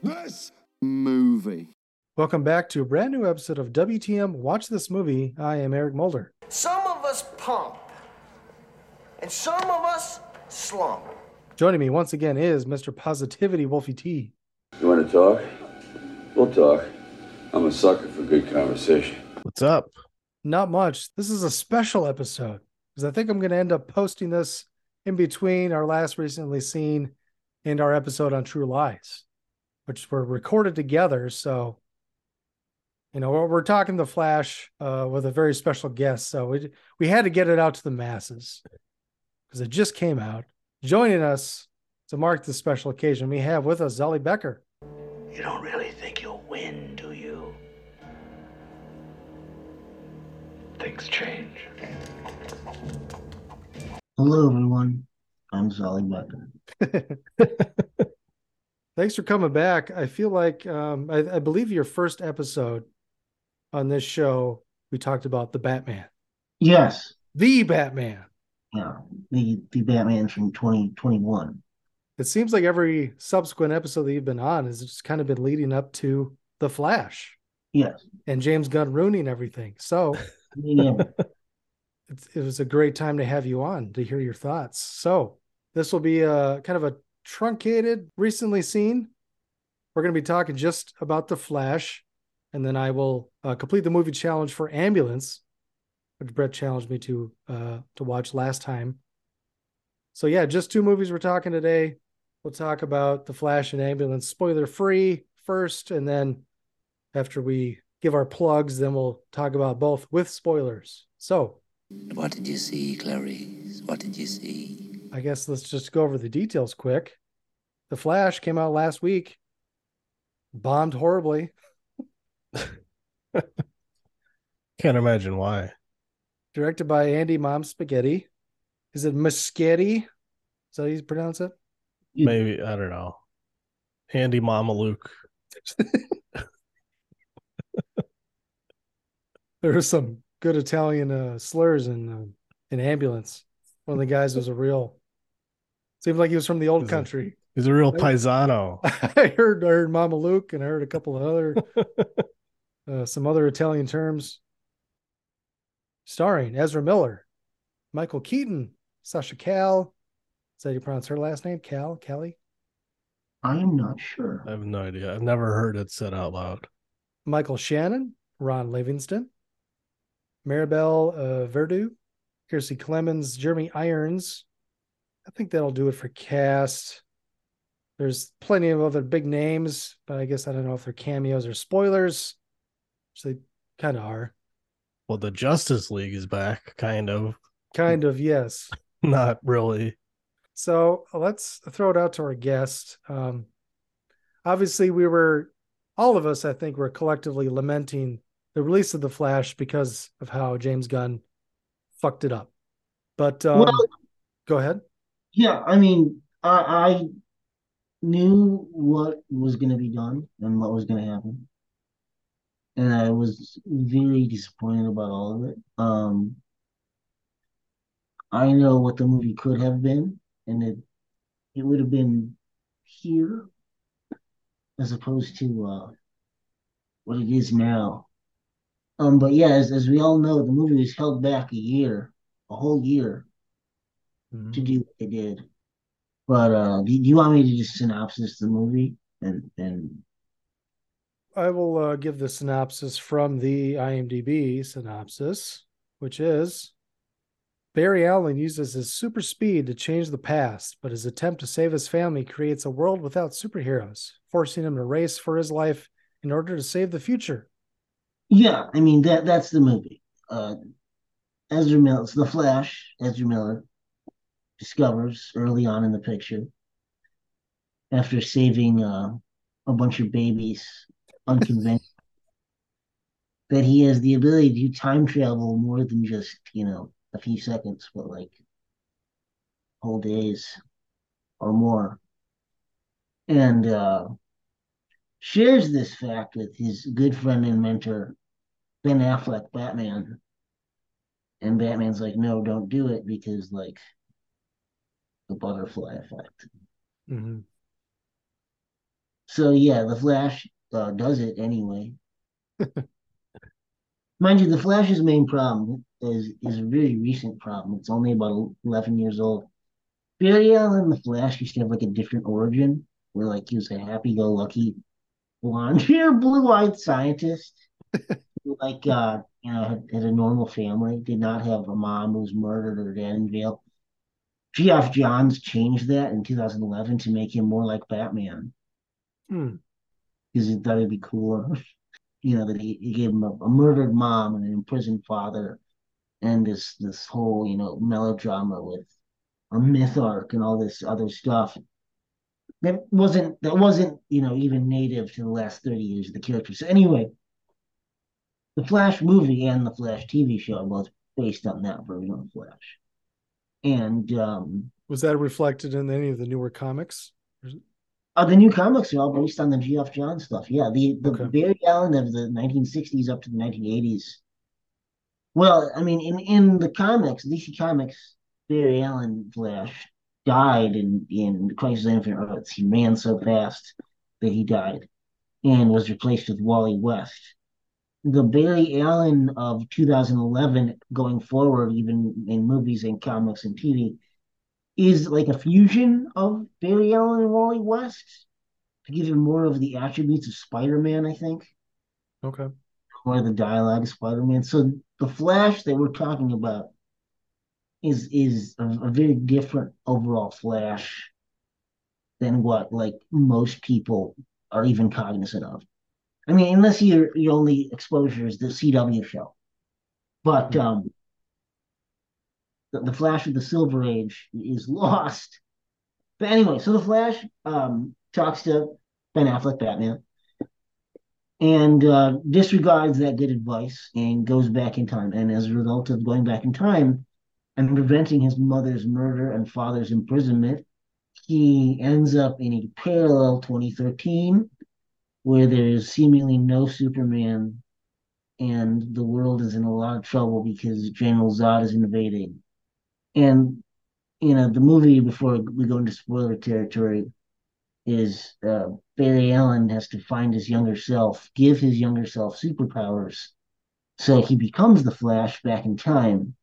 This movie. Welcome back to a brand new episode of WTM Watch This Movie. I am Eric Mulder. Some of us pump, and some of us slump. Joining me once again is Mr. Positivity Wolfie T. You want to talk? We'll talk. I'm a sucker for good conversation. What's up? Not much. This is a special episode because I think I'm going to end up posting this in between our last recently seen and our episode on True Lies, which were recorded together. So, you know, we're, we're talking The Flash uh, with a very special guest. So we, we had to get it out to the masses because it just came out. Joining us to mark this special occasion, we have with us Zolly Becker. You don't really think you'll win, do you? Things change. Hello, everyone. I'm Zolly Becker. Thanks for coming back. I feel like um, I, I believe your first episode on this show, we talked about the Batman, Yes, the Batman. yeah, the the Batman from 2021. It seems like every subsequent episode that you've been on has just kind of been leading up to the Flash Yes, and James Gunn ruining everything. So yeah, it was a great time to have you on to hear your thoughts. So this will be a kind of a truncated, recently seen. We're going to be talking just about the Flash, and then I will uh, complete the movie challenge for Ambulance, which Brett challenged me to uh, to watch last time. So yeah, just two movies we're talking today. We'll talk about the Flash and Ambulance, spoiler free first, and then after we give our plugs, then we'll talk about both with spoilers. So What did you see, Clarice? What did you see? I guess let's just go over the details quick. The Flash came out last week, bombed horribly, Can't imagine why. directed by Andy Mom Spaghetti. Is it Muschietti? Is that how you pronounce it? Maybe I don't know. Andy Mama Luke. There were some good Italian uh, slurs in uh, in ambulance. One of the guys was a real. Seemed like he was from the old Is it- country. He's a real Right. paisano. I heard I heard Mama Luke and I heard a couple of other uh, some other Italian terms. Starring Ezra Miller, Michael Keaton, Sasha Cal. Is that how you pronounce her last name? Cal? Kelly. I am not sure. I have no idea. I've never heard it said out loud. Michael Shannon, Ron Livingston, Maribel uh, Verdu, Kiersey Clemons, Jeremy Irons. I think that'll do it for cast. There's plenty of other big names, but I guess I don't know if they're cameos or spoilers, which they kind of are. Well, the Justice League is back, kind of. Kind of, yes. Not really. So let's throw it out to our guest. Um, obviously, we were, all of us, I think, were collectively lamenting the release of The Flash because of how James Gunn fucked it up. But um, Well- go ahead. Yeah, I mean, I, I knew what was going to be done and what was going to happen, and I was very disappointed about all of it. Um, I know what the movie could have been, and it it would have been here as opposed to uh, what it is now. Um, but yeah, as as we all know, the movie was held back a year, a whole year to do what they did. But uh, do, do you want me to just synopsis the movie and and I will uh, give the synopsis from the IMDb synopsis, which is Barry Allen uses his super speed to change the past, but his attempt to save his family creates a world without superheroes, forcing him to race for his life in order to save the future. yeah, I mean that that's the movie. Uh, Ezra Miller, it's the Flash. Ezra Miller discovers early on in the picture after saving uh, a bunch of babies unconventional. that he has the ability to time travel more than just, you know, a few seconds, but like whole days or more. And uh, shares this fact with his good friend and mentor, Ben Affleck, Batman. And Batman's like, no, don't do it because, like, the butterfly effect. Mm-hmm. So, yeah, the Flash uh, does it anyway. Mind you, the Flash's main problem is is a very recent problem. It's only about eleven years old. Barry Allen, the Flash, used to have like a different origin, where like he was a happy-go-lucky, blonde-hair, blue-eyed scientist, who, like uh, you know, had, had a normal family, did not have a mom who was murdered or in jail. Geoff Johns changed that in 2011 to make him more like Batman Hmm. because he thought it'd be cooler. you know, that he, he gave him a, a murdered mom and an imprisoned father and this this whole, you know, melodrama with a myth arc and all this other stuff. That wasn't that wasn't, you know, even native to the last 30 years of the character. So anyway, the Flash movie and the Flash TV show are both based on that version of Flash. And um Was that reflected in any of the newer comics? Uh, the new comics are all based on the Geoff John stuff. Yeah, the the Okay. Barry Allen of the 1960s up to the 1980s. Well, I mean, in in the comics, DC Comics, Barry Allen Flash died in in Crisis on Infinite Earths. He ran so fast that he died, and was replaced with Wally West. The Barry Allen of 2011 going forward, even in movies and comics and TV, is like a fusion of Barry Allen and Wally West to give him more of the attributes of Spider-Man, I think, Okay. more of the dialogue of Spider-Man. So the Flash that we're talking about is is a, a very different overall Flash than what like most people are even cognizant of. I mean, unless your your only exposure is the CW show, but um, the, the Flash of the Silver Age is lost. But anyway, so the Flash um talks to Ben Affleck, Batman, and uh, disregards that good advice and goes back in time. And as a result of going back in time and preventing his mother's murder and father's imprisonment, he ends up in a parallel 2013 where there's seemingly no Superman and the world is in a lot of trouble because General Zod is invading. And, you know, the movie, before we go into spoiler territory, is uh, Barry Allen has to find his younger self, give his younger self superpowers, so he becomes the Flash back in time,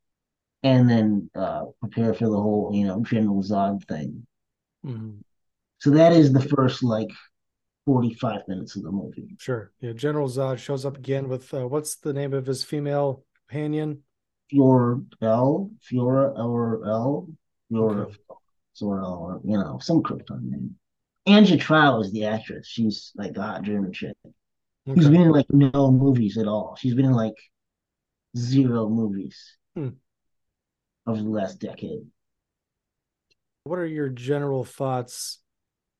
and then uh, prepare for the whole, you know, General Zod thing. Mhm. So that is the first like forty-five minutes of the movie. Sure. Yeah. General Zod shows up again with uh, what's the name of his female companion? Fiora L, Fiora or L, Fiora, Okay. Or you know, some Krypton name. Anja Trow is the actress. She's like a hot German chick. She's Okay. been in like no movies at all. She's been in like zero movies Hmm. over the last decade. What are your general thoughts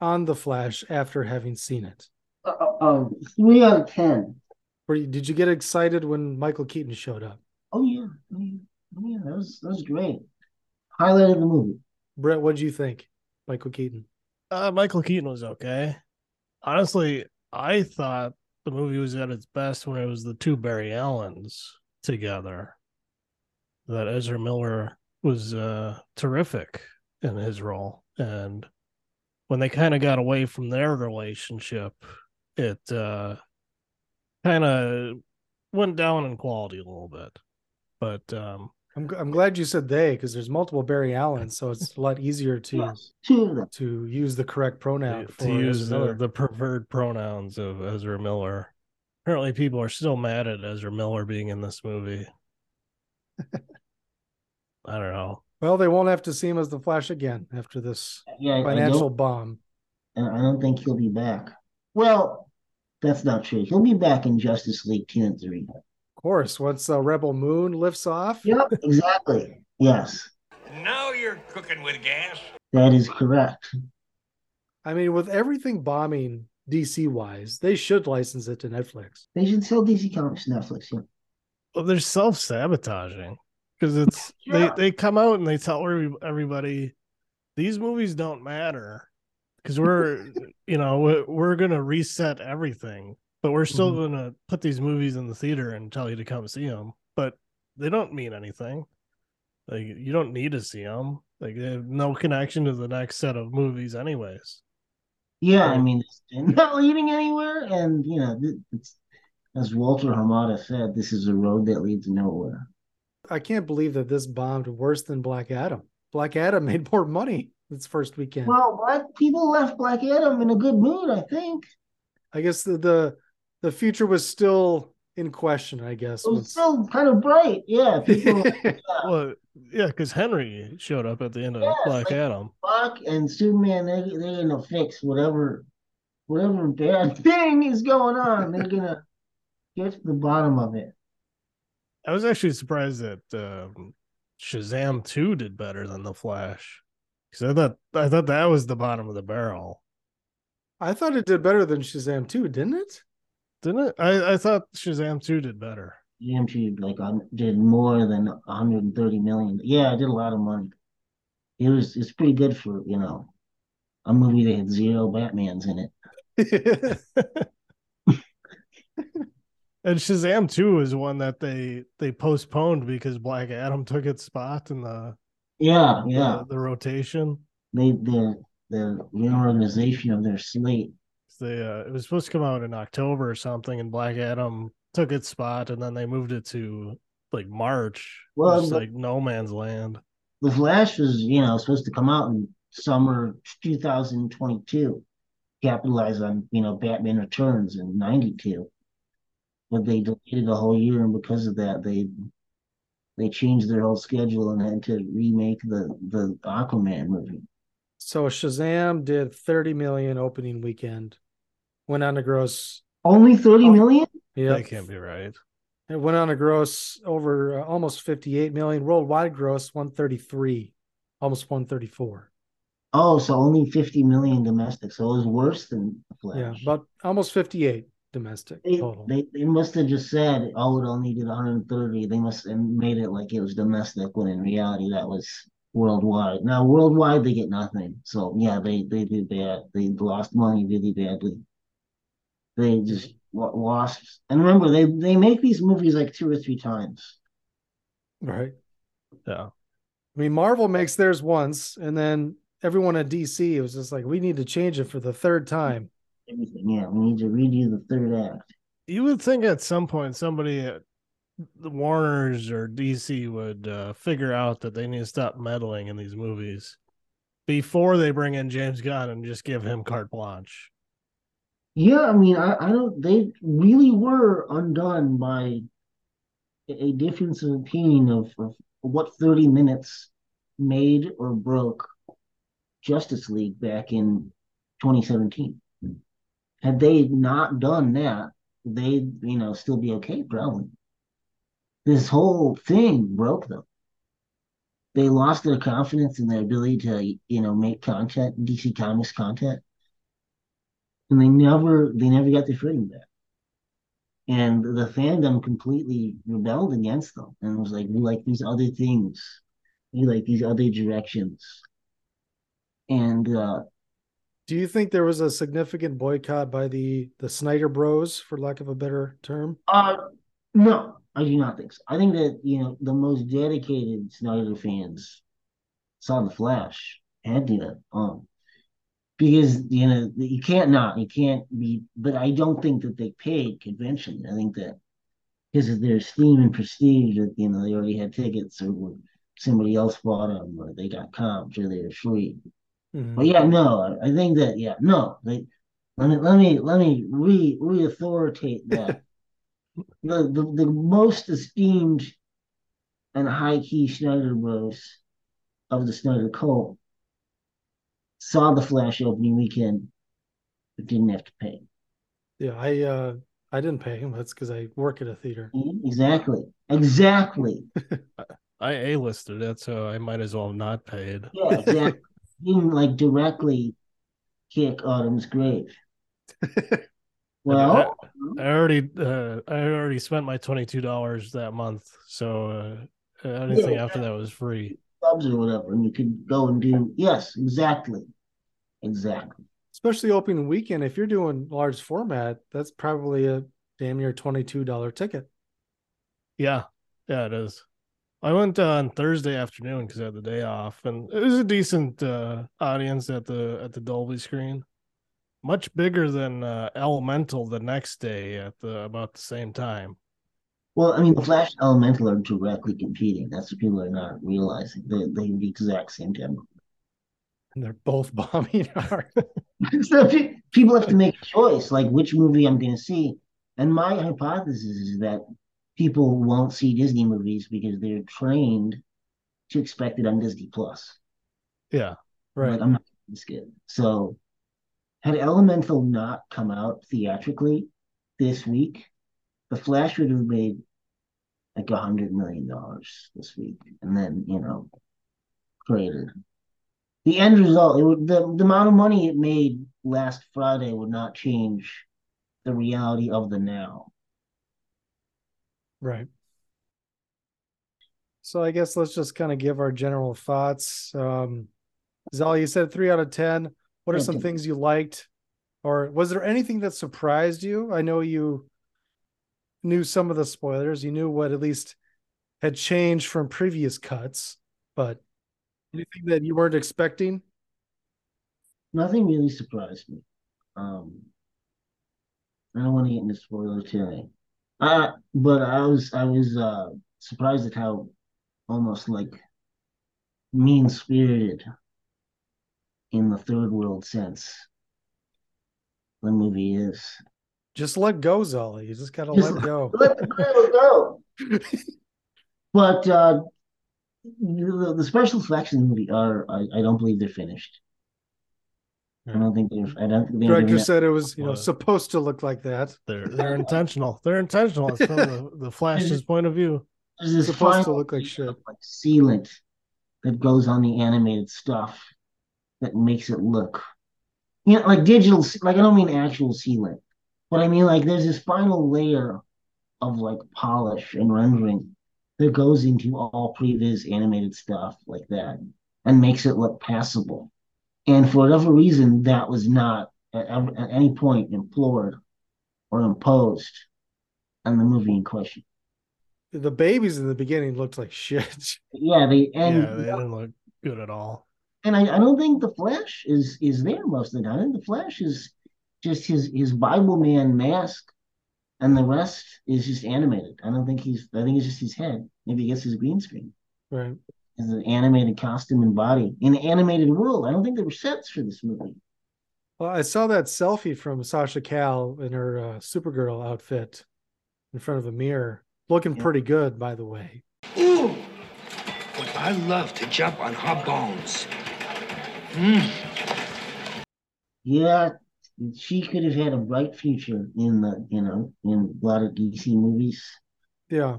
on the Flash after having seen it? Uh, uh, um, three out of ten. Were you, did you get excited when Michael Keaton showed up? Oh yeah, oh yeah, oh, yeah. That was that was great. Highlight of the movie. Brett, what do you think? Michael Keaton. Uh, Michael Keaton was okay. Honestly, I thought the movie was at its best when it was the two Barry Allens together. That Ezra Miller was uh, terrific in his role, and when they kind of got away from their relationship, it uh, kind of went down in quality a little bit. But um, I'm, g- I'm glad you said they because there's multiple Barry Allens, so it's a lot easier to Yes, two of them. to use the correct pronoun to, for to use the, the preferred pronouns of Ezra Miller. Apparently, people are still mad at Ezra Miller being in this movie. I don't know. Well, they won't have to see him as the Flash again after this Yeah, I- I financial bomb. and I don't think he'll be back. Well, that's not true. He'll be back in Justice League two and three. Of course, once uh, Rebel Moon lifts off, Yep, exactly. Yes, Now you're cooking with gas. that is correct. I mean, with everything bombing DC wise. They should license it to Netflix. They should sell DC Comics to Netflix. Yeah. Well, they're self sabotaging because it's Yeah. they they come out and they tell everybody these movies don't matter because we're you know we're, we're gonna reset everything, but we're still Mhm. gonna put these movies in the theater and tell you to come see them, but they don't mean anything. Like you don't need to see them. Like they have no connection to the next set of movies, anyways. Yeah, I mean, it's not leading anywhere, and you know, it's, as Walter Hamada said, this is a road that leads nowhere. I can't believe that this bombed worse than Black Adam. Black Adam made more money its first weekend. Well, black people left Black Adam in a good mood, I think. I guess the, the the future was still in question, I guess. It was once- still kind of bright. Yeah, people uh, Well, yeah, because Henry showed up at the end of Yeah, Black like- Adam. Buck and Superman, they they're gonna fix whatever whatever bad thing is going on. They're gonna get to the bottom of it. I was actually surprised that um, Shazam 2 did better than The Flash. Because I thought I thought that was the bottom of the barrel. I thought it did better than Shazam 2, didn't it? Didn't it? I, I thought Shazam 2 did better. GMT like on, did more than 130 million. Yeah, I did a lot of money. It was it's pretty good for you know a movie that had zero Batmans in it. And Shazam 2 is one that they they postponed because Black Adam took its spot in the Yeah, yeah. the, the rotation. They the the reorganization of their slate. They uh, it was supposed to come out in October or something, and Black Adam took its spot, and then they moved it to like March. Well, It's like no man's land. The Flash was you know supposed to come out in summer 2022, capitalize on you know Batman Returns in '92, but they delayed it a whole year, and because of that, they they changed their whole schedule and had to remake the the Aquaman movie. so Shazam did 30 million opening weekend. Went on to gross. Only 30 Oh. Yeah. That can't be right. It went on a gross over uh, almost 58 million. Worldwide gross 133, almost 134. Oh, so only 50 million domestic. So it was worse than the Flash. Yeah, about almost 58 domestic They, total. they they must have just said, oh, it only did 130. They must have made it like it was domestic when in reality that was worldwide. Now worldwide they get nothing. So yeah, they they did bad. They lost money really badly. They mm-hmm. just lo- lost. And remember, they they make these movies like two or three times. Right. Yeah. I mean, Marvel makes theirs once, and then everyone at DC was just like, we need to change it for the third time. Everything. Yeah, we need to redo the third act. You would think at some point somebody at the Warners or DC would uh, figure out that they need to stop meddling in these movies before they bring in James Gunn and just give him carte blanche. Yeah, I mean, I, I don't. They really were undone by a difference of opinion of, of what 30 minutes made or broke Justice League back in 2017. Had they not done that, they'd, you know, still be okay, probably. This whole thing broke them. They lost their confidence in their ability to, you know, make content, DC Comics content and they never they never got their footing back. And the fandom completely rebelled against them and was like, we like these other things, we like these other directions. And uh, Do you think there was a significant boycott by the the Snyder Bros, for lack of a better term? uh, no, I do not think so. I think that you know the most dedicated Snyder fans saw the Flash had to um because you know you can't not you can't be but I don't think that they paid convention. I think that because of their esteem and prestige that you know they already had tickets or somebody else bought them or they got comps or they were free. Mhm. But yeah, no, I I think that yeah, no. They, let me let me let me re re-authoritate that. the, the the most esteemed and high key Snyder Bros of the Snyder cult saw the Flash opening weekend, but didn't have to pay. Yeah, I uh I didn't pay him. That's because I work at a theater. Exactly, exactly. I A listed it, so I might as well have not paid. Yeah, exactly. didn't like directly kick Autumn's grave. Well, I, I already uh, I already spent my twenty two dollars that month, so uh, anything Yeah. after that was free. clubs or whatever, and you could go and do yes, exactly, exactly. Especially opening weekend, if you're doing large format, that's probably a damn near $22 ticket. Yeah, yeah, it is. I went uh, on Thursday afternoon because I had the day off, and it was a decent uh, audience at the at the Dolby screen. Much bigger than uh, Elemental the next day at the about the same time. Well, I mean, the Flash and Elemental are directly competing. That's what people are not realizing. They they the exact same time. And they're both bombing hard. so pe- people have to make a choice, like which movie I'm going to see. And my hypothesis is that people won't see Disney movies because they're trained to expect it on Disney Plus. Yeah, right. Like I'm not this good. So had Elemental not come out theatrically this week, the Flash would have made like a hundred million dollars this week, and then you know, created. The end result, it would the, the amount of money it made last Friday would not change the reality of the now. Right. So I guess let's just kind of give our general thoughts. Um, Zal, you said three out of ten. What are some Okay. things you liked, or was there anything that surprised you? I know you knew some of the spoilers. You knew what at least had changed from previous cuts, but anything that you weren't expecting? Nothing really surprised me. Um, I don't want to get into spoilers today. Uh, but I was I was uh surprised at how almost like mean spirited in the third world sense the movie is. Just let go, Zal. You just gotta Just let go. Let go. but uh the, the special effects in the movie are I, I don't believe they're finished. I don't think they're I don't think they're Director said it was, you know, supposed to look like that. they're they're intentional. They're intentional. It's from the, the Flash's point of view. There's this supposed to final look like shit. of, like sealant that goes on the animated stuff that makes it look, you know, like digital. Like I don't mean actual sealant, but I mean like there's this final layer of like polish and rendering that goes into all previous animated stuff like that and makes it look passable. And for whatever reason, that was not at, at any point implored or imposed on the movie in question. The babies in the beginning looked like shit. Yeah, they and yeah, they didn't look good at all. and I, I don't think the Flash is is there most of the time. I think the Flash is just his his Bible man mask, and the rest is just animated. I don't think he's. I think it's just his head. Maybe he gets his green screen. Right. His animated costume and body in an animated world. I don't think there were sets for this movie. Well, I saw that selfie from Sasha Cal in her uh, Supergirl outfit in front of a mirror, looking Yeah. pretty good, by the way. Ooh, but I love to jump on her bones. Mm. Yeah, she could have had a bright future in the you know in a lot of DC movies Yeah.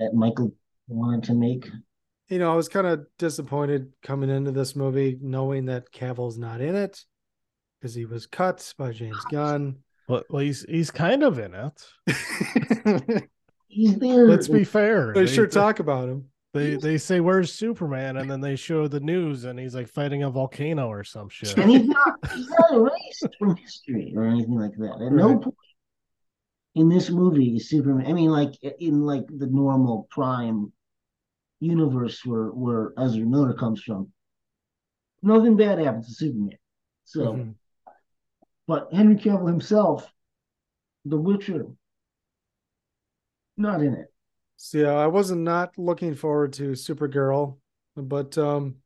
that Michael wanted to make. You know, I was kind of disappointed coming into this movie knowing that Cavill's not in it because he was cut by James Gunn. Well, well he's he's kind of in it. He's there. Let's be fair. they sure talk about him. They they say where's Superman, and then they show the news, and he's like fighting a volcano or some shit. and he's not he's not erased from history or anything like that. At no point in this movie Superman. I mean, like in like the normal prime universe where where Ezra Miller comes from, nothing bad happens to Superman. So, Mhm. but Henry Cavill himself, The Witcher, not in it. So yeah, I wasn't not looking forward to Supergirl, but um,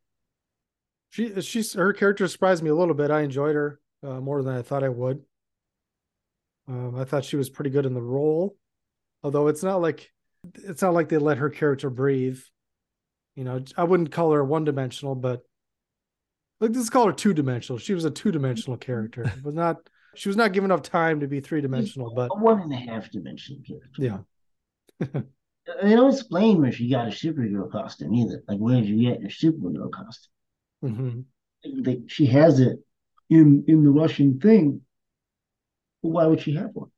she she's her character surprised me a little bit. I enjoyed her uh, more than I thought I would. Um, I thought she was pretty good in the role, although it's not like it's not like they let her character breathe. You know, I wouldn't call her one dimensional, but like let's call her two dimensional. She was a two dimensional character. It was not she was not given enough time to be three dimensional, but A one and a half dimensional character. yeah. They don't explain where she got a superhero costume either. Like, where did you get your superhero costume? hmm They, she has it in in the Russian thing, Why would she have one?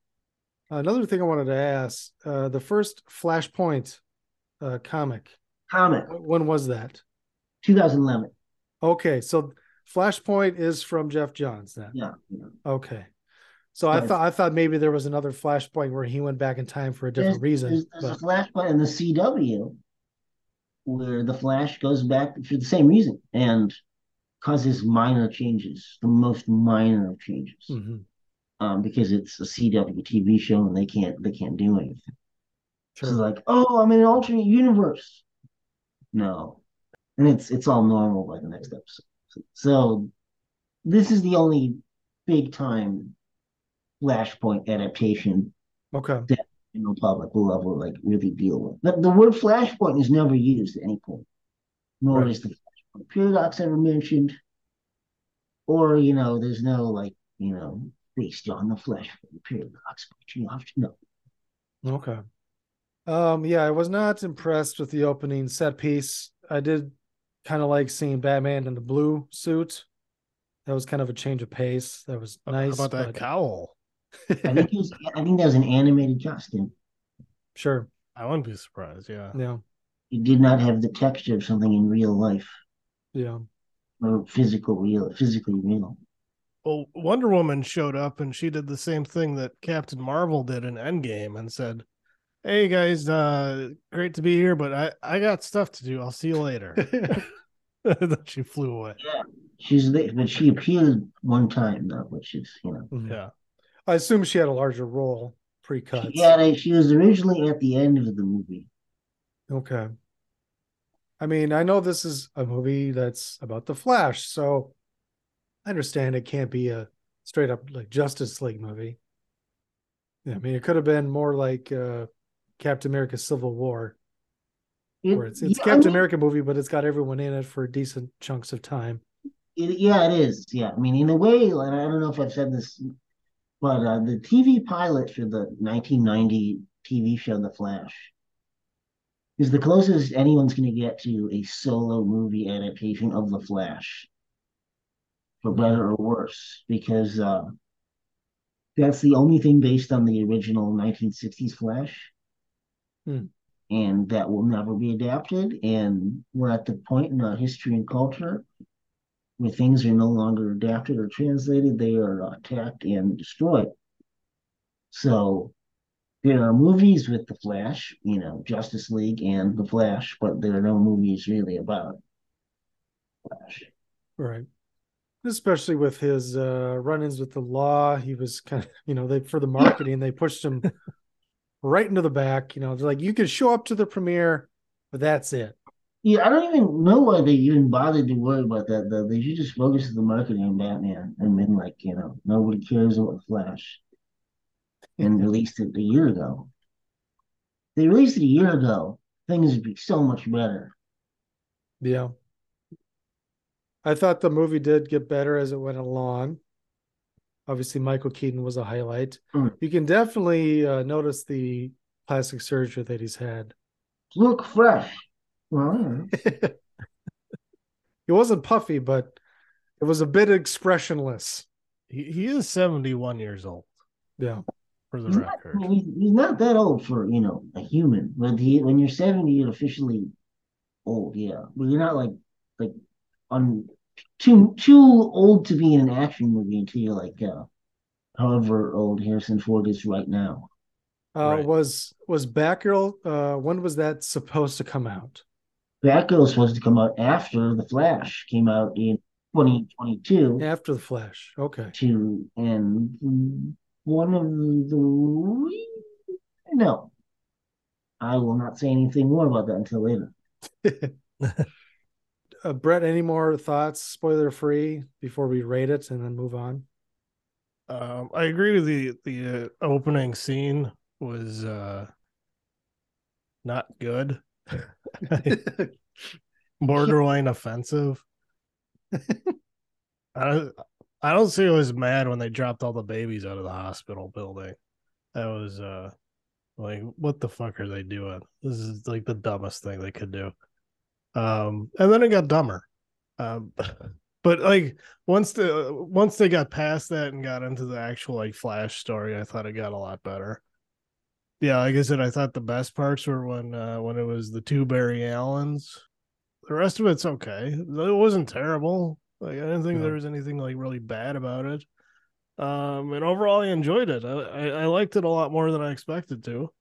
Another thing I wanted to ask: uh, the first Flashpoint uh, comic. Comic. When was that? 2011. Okay, so Flashpoint is from Geoff Johns then. Yeah. yeah. Okay. So I thought I thought maybe there was another Flashpoint where he went back in time for a different There's, reason. there's, there's but- a flashpoint in the CW where the Flash goes back for the same reason and causes minor changes, the most minor of changes, Mhm. um, because it's a CW TV show and they can't they can't do anything. Sure. So it's like, oh, I'm in an alternate universe. No, and it's it's all normal by the next episode. So, this is the only big time Flashpoint adaptation Okay. that you know public will ever like really deal with. The, the word Flashpoint is never used at any point, nor Right. is the Flashpoint paradox ever mentioned, or you know, there's no like you know based on the Flashpoint paradox. But you have to know. Okay. Um, yeah, I was not impressed with the opening set piece. I did kind of like seeing Batman in the blue suit. That was kind of a change of pace. That was How nice. about that but- cowl? I think he's, I think that was an animated costume. Sure. I wouldn't be surprised. Yeah. Yeah. It did not have the texture of something in real life Yeah. or physical real, physically real. Well, Wonder Woman showed up and she did the same thing that Captain Marvel did in Endgame and said, "Hey guys, uh, great to be here, but I I got stuff to do. I'll see you later." she flew away. yeah She's there, but she appeared one time though, which is you know. Mhm. Yeah. I assume she had a larger role pre-cut. Yeah, they, she was originally at the end of the movie. Okay. I mean, I know this is a movie that's about the Flash, so I understand it can't be a straight up like Justice League movie. Yeah, I mean, it could have been more like uh, Captain America: Civil War, It- where it's it's yeah, I Captain mean, America movie, but it's got everyone in it for decent chunks of time. It, yeah, it is. Yeah, I mean, in a way, and I don't know if I've said this, but uh, the TV pilot for the 1990 TV show The Flash is the closest anyone's going to get to a solo movie adaptation of The Flash, for better or worse, because uh, that's the only thing based on the original 1960s Flash. Hmm. And that will never be adapted. And we're at the point in our history and culture where things are no longer adapted or translated, they are attacked and destroyed. So there are movies with the Flash, you know, Justice League and the Flash, but there are no movies really about Flash. Right. Especially with his uh, run-ins with the law, he was kind of, you know, they for the marketing, they pushed him right into the back. You know, like, you can show up to the premiere, but that's it. Yeah, I don't even know why they even bothered to worry about that though. They should just focus the marketing on Batman and then like, you know, nobody cares about Flash. And released it a year ago. They released it a year ago, things would be so much better. Yeah. I thought the movie did get better as it went along. Obviously, Michael Keaton was a highlight. Mm. You can definitely uh, notice the plastic surgery that he's had. Look fresh. Well, yeah. He wasn't puffy, but it was a bit expressionless. He he is 71 years old Yeah. for the he's not, I record. mean, he's, he's not that old for, you know, a human. But he, when you're 70, you're officially old, yeah. But you're not like like on too too old to be in an action movie until you're like uh however old Harrison Ford is right now. Uh, Right. Was was Batgirl? Uh, when was that supposed to come out? Batgirl was supposed to come out after The Flash came out in 2022 After the Flash. Okay. to and one of the no. I will not say anything more about that until later. Uh, Brett, any more thoughts, spoiler free, before we rate it and then move on? Um, I agree with the the uh, opening scene was uh not good. Borderline offensive. I don't I don't see who was mad when they dropped all the babies out of the hospital building. That was uh like what the fuck are they doing? This is like the dumbest thing they could do. Um and then it got dumber. Um but like once the once they got past that and got into the actual like Flash story, I thought it got a lot better. Yeah, like I said, I thought the best parts were when uh when it was the two Barry Allens. The rest of it's okay. It wasn't terrible. Like I didn't think No. there was anything like really bad about it. Um, and overall, I enjoyed it. I, I I liked it a lot more than I expected to.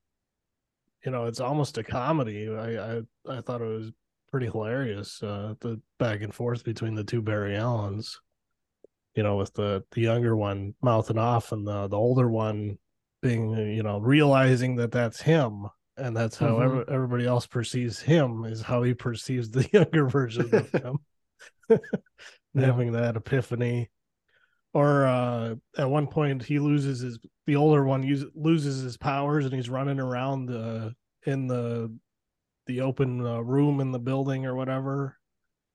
You know, it's almost a comedy. I I, I thought it was pretty hilarious. Uh, the back and forth between the two Barry Allens. You know, with the the younger one mouthing off and the the older one being, uh, you know, realizing that that's him and that's how Mhm. ev- everybody else perceives him is how he perceives the younger version of him. Yeah. Having that epiphany or uh at one point he loses his the older one use, loses his powers and he's running around the in the the open uh, room in the building or whatever.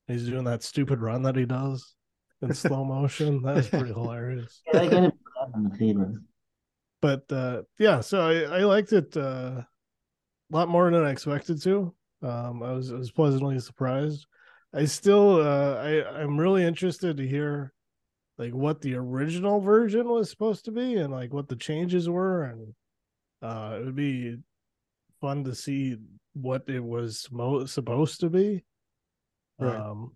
He's doing that stupid run that he does in slow motion. That was pretty hilarious. Yeah, I gotta put the theater. but uh yeah so i, I liked it uh a lot more than i expected to. Um i was i was pleasantly surprised. I still uh i i'm really interested to hear like what the original version was supposed to be and like what the changes were. And uh it would be fun to see what it was mo- supposed to be Right. um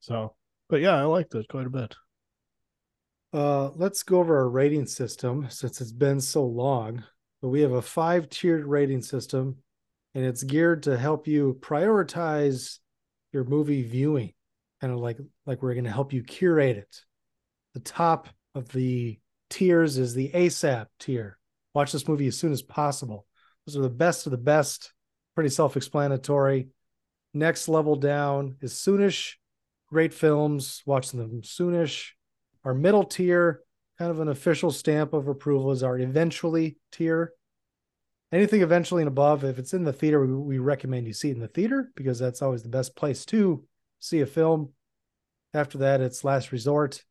so but yeah i liked it quite a bit Uh, let's go over our rating system since it's been so long. But we have a five tiered rating system, and it's geared to help you prioritize your movie viewing, kind of like like we're going to help you curate it. The top of the tiers is the ASAP tier. Watch this movie as soon as possible. Those are the best of the best. Pretty self explanatory. Next level down is soonish. Great films. watching them soonish. Our middle tier, kind of an official stamp of approval, is our eventually tier. Anything eventually and above, if it's in the theater, we, we recommend you see it in the theater because that's always the best place to see a film. After that, it's last resort,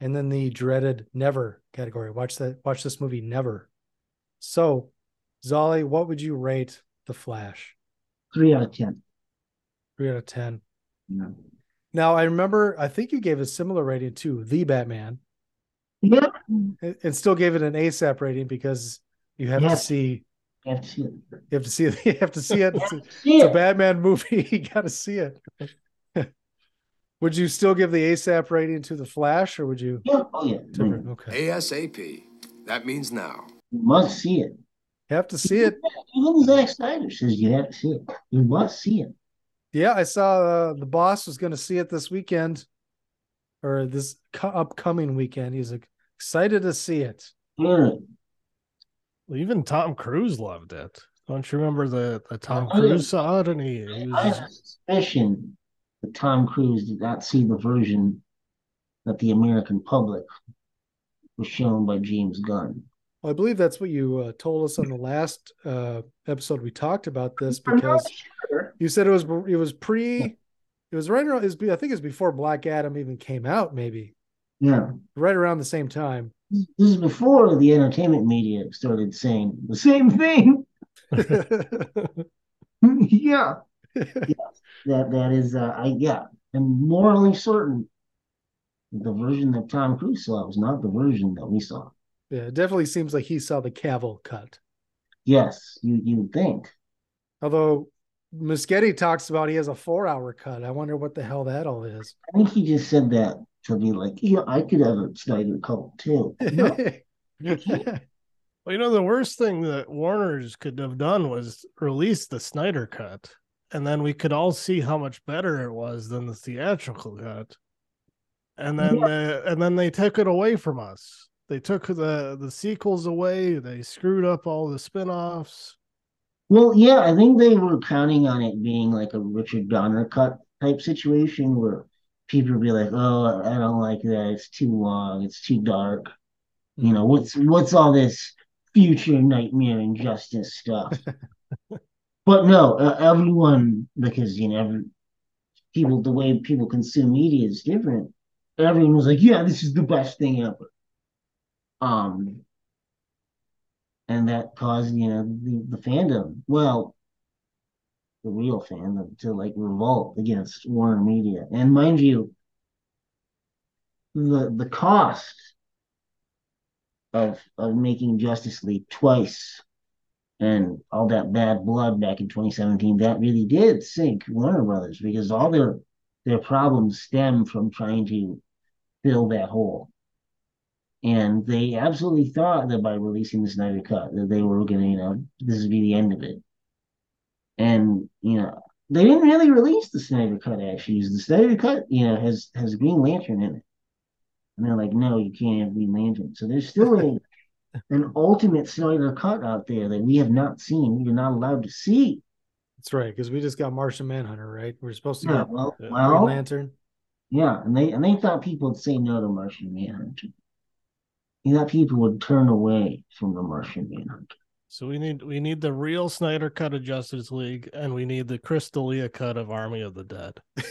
and then the dreaded never category. Watch that. Watch this movie never. So, Zolly, what would you rate The Flash? Three out of ten. Three out of ten. Yeah. Now, I remember. I think you gave a similar rating to The Batman. Yeah. and and still gave it an ASAP rating because you have to see You have to see it. you have to see it you have to see it. It's, a, see it's a. Batman movie. You got to see it. would you still give the ASAP rating to the Flash, or would you? Yeah. Oh yeah. Different. Mm. Okay, ASAP. That means now. You must see it. You have to see it. Even Zack Snyder says you have to see it. You must see it. Yeah, I saw uh, the boss was going to see it this weekend, or this co- upcoming weekend. He's like, excited to see it. Yeah. Well, even Tom Cruise loved it. Don't you remember the, the Tom yeah. Cruise saw it and he, he was I have just, a suspicion that Tom Cruise did not see the version that the American public was shown by James Gunn. Well, I believe that's what you uh, told us on the last uh, episode. We talked about this because sure. you said it was it was pre, it was right around. It was, I think it was before Black Adam even came out. Maybe Yeah. right around the same time. This is before the entertainment media started saying the same thing. yeah. That that is uh I yeah. I'm morally certain the version that Tom Cruise saw was not the version that we saw. Yeah, it definitely seems like he saw the Cavill cut. Yes, you you think. Although Muschietti talks about he has a four-hour cut. I wonder what the hell that all is. I think he just said that to be like, yeah, I could have a Snyder cut too. No, well, you know, the worst thing that Warner's could have done was release the Snyder cut. And then we could all see how much better it was than the theatrical cut. And then uh, and then they took it away from us. They took the the sequels away. They screwed up all the spin-offs. Well, yeah, I think they were counting on it being like a Richard Donner cut type situation where people would be like, "Oh, I don't like that. It's too long. It's too dark. You know, what's what's all this future nightmare injustice stuff?" but no, uh, everyone because you know every, people the way people consume media is different. Everyone was like, "Yeah, this is the best thing ever." Um, and that caused you know the, the fandom well the real fandom to like revolt against warner media and mind you the the cost of of making Justice League twice and all that bad blood back in 2017 that really did sink Warner Brothers because all their their problems stem from trying to fill that hole. And they absolutely thought that by releasing the Snyder Cut that they were gonna, you know, this would be the end of it. And you know, they didn't really release the Snyder Cut actually. The Snyder Cut, you know, has has Green Lantern in it. And they're like, no, you can't have Green Lantern. So there's still a an ultimate Snyder cut out there that we have not seen. We're not allowed to see. That's right, because we just got Martian Manhunter, right? We're supposed to Yeah, get well, uh, Green well, Lantern. yeah, and they and they thought people would say no to Martian Manhunter. You thought people would turn away from the Martian Manhunter. So we need we need the real Snyder cut of Justice League, and we need the Chris D'Elia cut of Army of the Dead.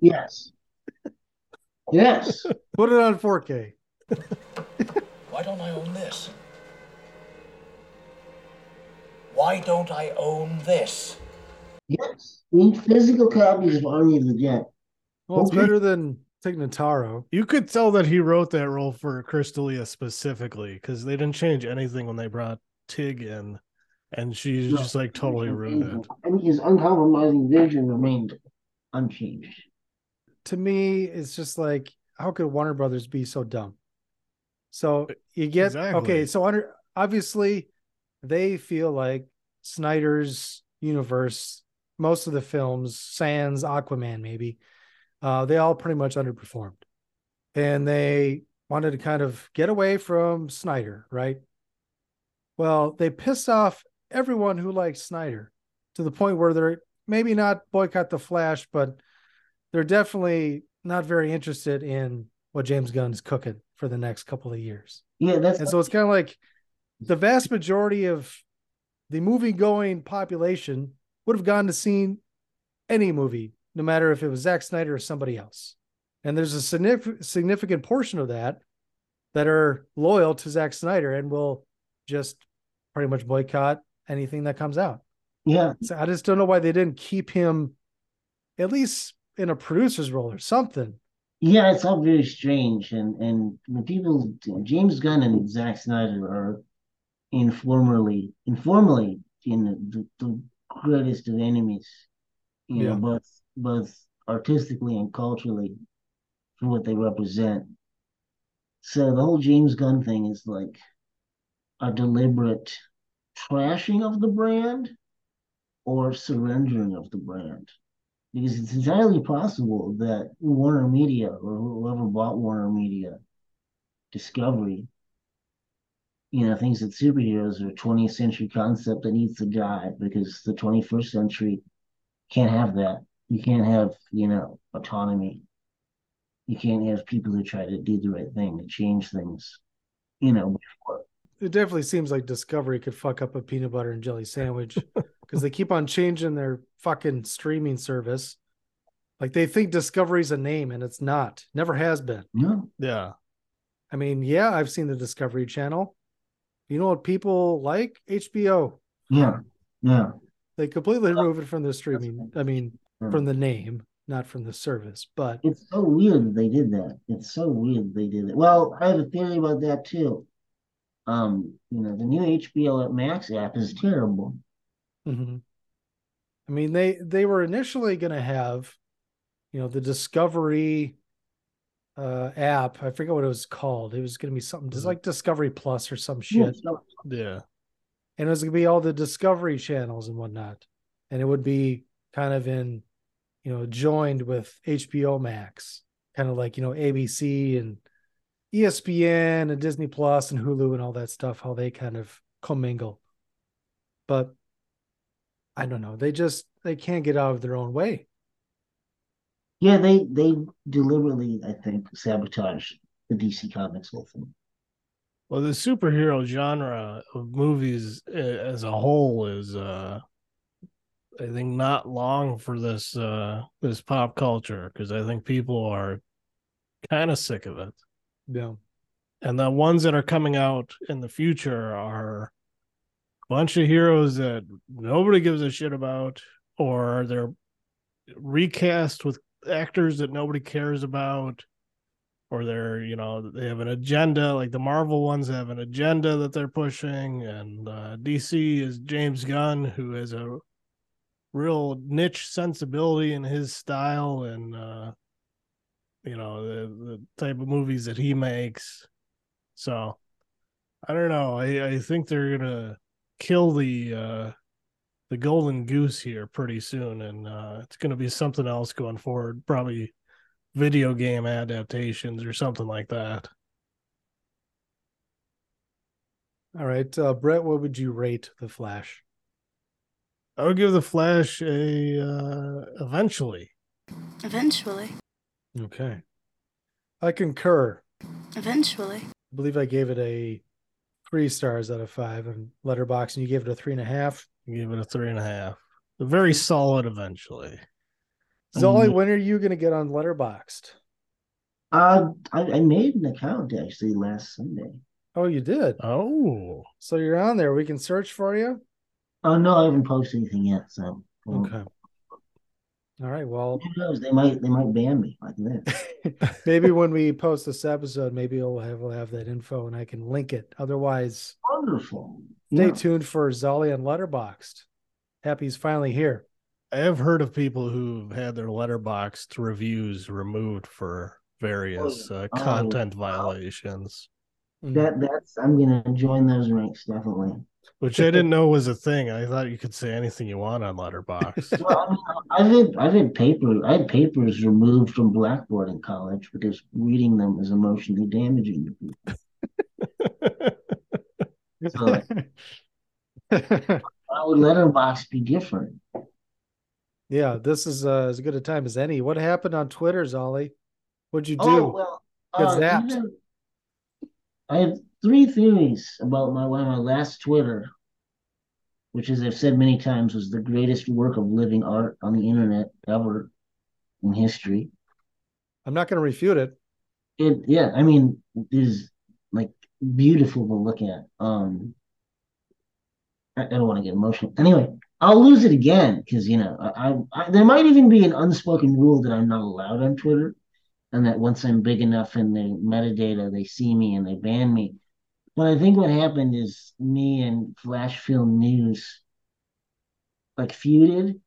Yes. Yes. Put it on 4K. Why don't I own this? Why don't I own this? Yes. We need physical copies of Army of the Dead. Well, it's better than Tig Notaro. You could tell that he wrote that role for Chris D'Elia specifically because they didn't change anything when they brought Tig in, and she's No. just like totally rooted. And his uncompromising vision remained unchanged. To me, it's just like, how could Warner Brothers be so dumb? So you get Exactly. okay. So under obviously, they feel like Snyder's universe, most of the films, Sans, Aquaman, maybe, uh, they all pretty much underperformed, and they wanted to kind of get away from Snyder, right? Well, they pissed off everyone who likes Snyder to the point where they're maybe not boycott the Flash, but they're definitely not very interested in what James Gunn's cooking for the next couple of years. Yeah, that's And so it's kind of like the vast majority of the movie going population would have gone to see any movie, no matter if it was Zack Snyder or somebody else. And there's a significant portion of that that are loyal to Zack Snyder and will just pretty much boycott anything that comes out. yeah. So I just don't know why they didn't keep him at least in a producer's role or something. Yeah, it's all very strange, and and the people, James Gunn and Zack Snyder are informally, informally, in know, the, the greatest of enemies, you know, Yeah. both both artistically and culturally for what they represent. So the whole James Gunn thing is like a deliberate trashing of the brand or surrendering of the brand because it's entirely possible that Warner Media or whoever bought Warner Media, Discovery, you know, thinks that superheroes are a 20th century concept that needs to die because the 21st century can't have that. You can't have, you know, autonomy. You can't have people who try to do the right thing, to change things, you know, before. It definitely seems like Discovery could fuck up a peanut butter and jelly sandwich because they keep on changing their fucking streaming service. Like they think Discovery's a name and it's not. Never has been. No. Yeah. I mean, yeah, I've seen the Discovery Channel. You know what people like? HBO. Yeah. Yeah. They completely remove it from the streaming. I mean, from the name, not from the service. But It's so weird they did that. It's so weird they did it. Well, I have a theory about that too. Um, you know, the new HBO Max app is terrible. Mm-hmm. I mean, they they were initially going to have, you know, the Discovery uh app. I forget what it was called. It was going to be something just like Discovery Plus or some shit. Yeah. and it was going to be all the Discovery channels and whatnot, and it would be kind of in, you know, joined with HBO Max, kind of like you know ABC and ESPN and Disney Plus and Hulu and all that stuff, how they kind of commingle. But I don't know, they just they can't get out of their own way. Yeah, they they deliberately, I think, sabotage the DC Comics whole thing. Well, the superhero genre of movies uh, as a whole is, uh, I think, not long for this uh, this pop culture because I think people are kind of sick of it. Yeah. And the ones that are coming out in the future are a bunch of heroes that nobody gives a shit about, or they're recast with actors that nobody cares about. or they're you know they have an agenda like the marvel ones have an agenda that they're pushing and uh, dc is james gunn who has a real niche sensibility in his style and uh you know the, the type of movies that he makes so i don't know i i think they're gonna kill the uh the golden goose here pretty soon and uh it's gonna be something else going forward probably video game adaptations or something like that. All right, uh, Brett, what would you rate the Flash? I would give the Flash a uh, eventually. Eventually. Okay, I concur. Eventually. I believe I gave it a three stars out of five, and Letterboxd, and you gave it a three and a half. You gave it a three and a half. A very solid eventually. Zolly, when are you going to get on Letterboxd? Uh, I, I made an account actually last Sunday. Oh, you did? Oh, so you're on there. We can search for you. Oh no, I haven't posted anything yet. So um, okay. All right. Well, who knows? They might they might ban me like this. maybe when we post this episode, maybe we'll have we'll have that info and I can link it. Otherwise, wonderful. Stay Yeah. tuned for Zolly and Letterboxd. Happy he's finally here. I have heard of people who've had their Letterboxd reviews removed for various oh, uh, Oh, content wow. violations, mm. That that's I'm gonna join those ranks definitely. Which I didn't know was a thing. I thought you could say anything you want on Letterboxd. Well, I mean, I've had I've had paper I had papers removed from Blackboard in college because reading them is emotionally damaging to people. So why would Letterboxd be different? yeah, this is uh, as good a time as any. What happened on Twitter, Zolly? What'd you do? Oh well, uh, even- I have three theories about my my last Twitter, which, as I've said many times, was the greatest work of living art on the internet ever in history. I'm not going to refute it. It, yeah, I mean, it is like beautiful to look at. Um, I, I don't want to get emotional. Anyway, I'll lose it again because you know, I, I, I there might even be an unspoken rule that I'm not allowed on Twitter, and that once I'm big enough in the metadata, they see me and they ban me. But I think what happened is me and Flash Film News like feuded,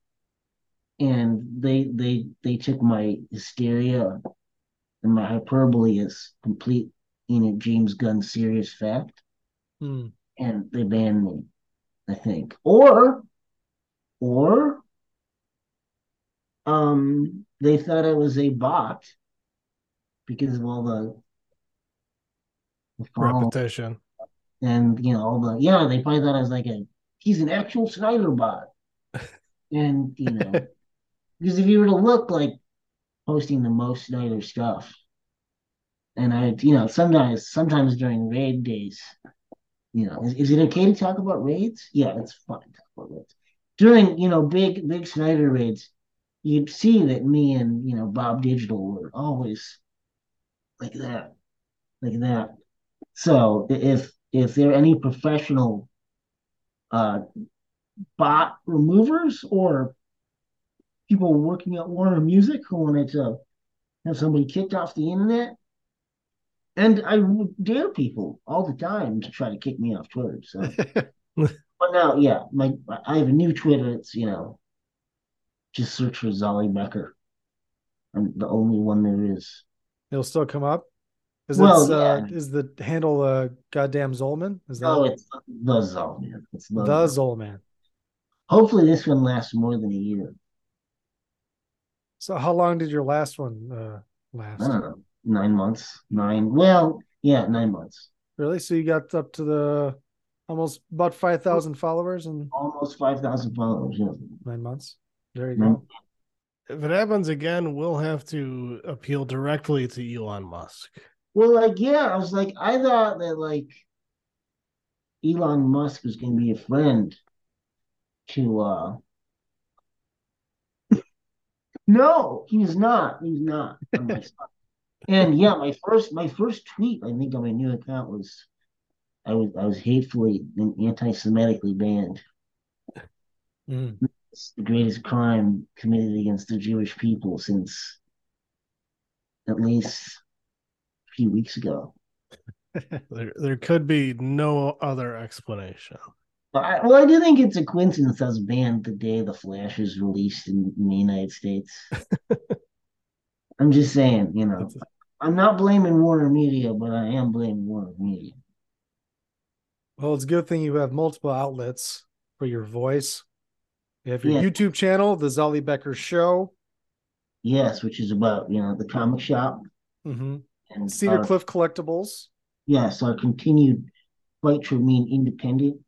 and they they they took my hysteria and my hyperbole as complete, you know, James Gunn serious fact, Hmm. and they banned me. I think, or, or, um, they thought I was a bot because of all the, Repetition. and you know all the yeah they probably thought I was like a he's an actual Snyder bot, and you know because if you were to look like posting the most Snyder stuff, and I you know sometimes sometimes during raid days, you know is, is it okay to talk about raids? Yeah, it's fine to talk about raids during you know big big Snyder raids. You'd see that me and you know Bob Digital were always like that, like that. So if if there are any professional uh bot removers or people working at Warner Music who wanted to have somebody kicked off the internet, and I would dare people all the time to try to kick me off Twitter. So, but now, yeah, my I have a new Twitter. It's you know, just search for Zolly Becker. I'm the only one there is. It'll still come up. Is Well, it's, uh, is the handle uh, goddamn Zolman? Is that Oh, it's the Zolman. It's the, the Zolman? Hopefully, this one lasts more than a year. So how long did your last one uh, last? I don't know, nine months, nine. Well, yeah, nine months. Really? So you got up to the almost about five thousand followers and Almost five thousand followers. Yeah. nine months. There you Nine- go. If it happens again, we'll have to appeal directly to Elon Musk. Well, like, yeah, I was like, I thought that like Elon Musk was going to be a friend to. uh No, he was not. He was not. on my side. and yeah, my first my first tweet, I think, on my new account was, I was I was hatefully and anti-Semitically banned. Mm. It's the greatest crime committed against the Jewish people since at least few weeks ago. There, there could be no other explanation. But I, well, I do think it's a coincidence that was banned the day the Flash was released in, in the United States. I'm just saying, you know, I'm not blaming Warner Media, but I am blaming Warner Media. Well, it's a good thing you have multiple outlets for your voice. You have your Yeah. YouTube channel, The Zolly Becker Show, Yes, which is about you know the comic shop mm-hmm. And Cedar our- Cliff Collectibles. Yes, our continued fight to remain independent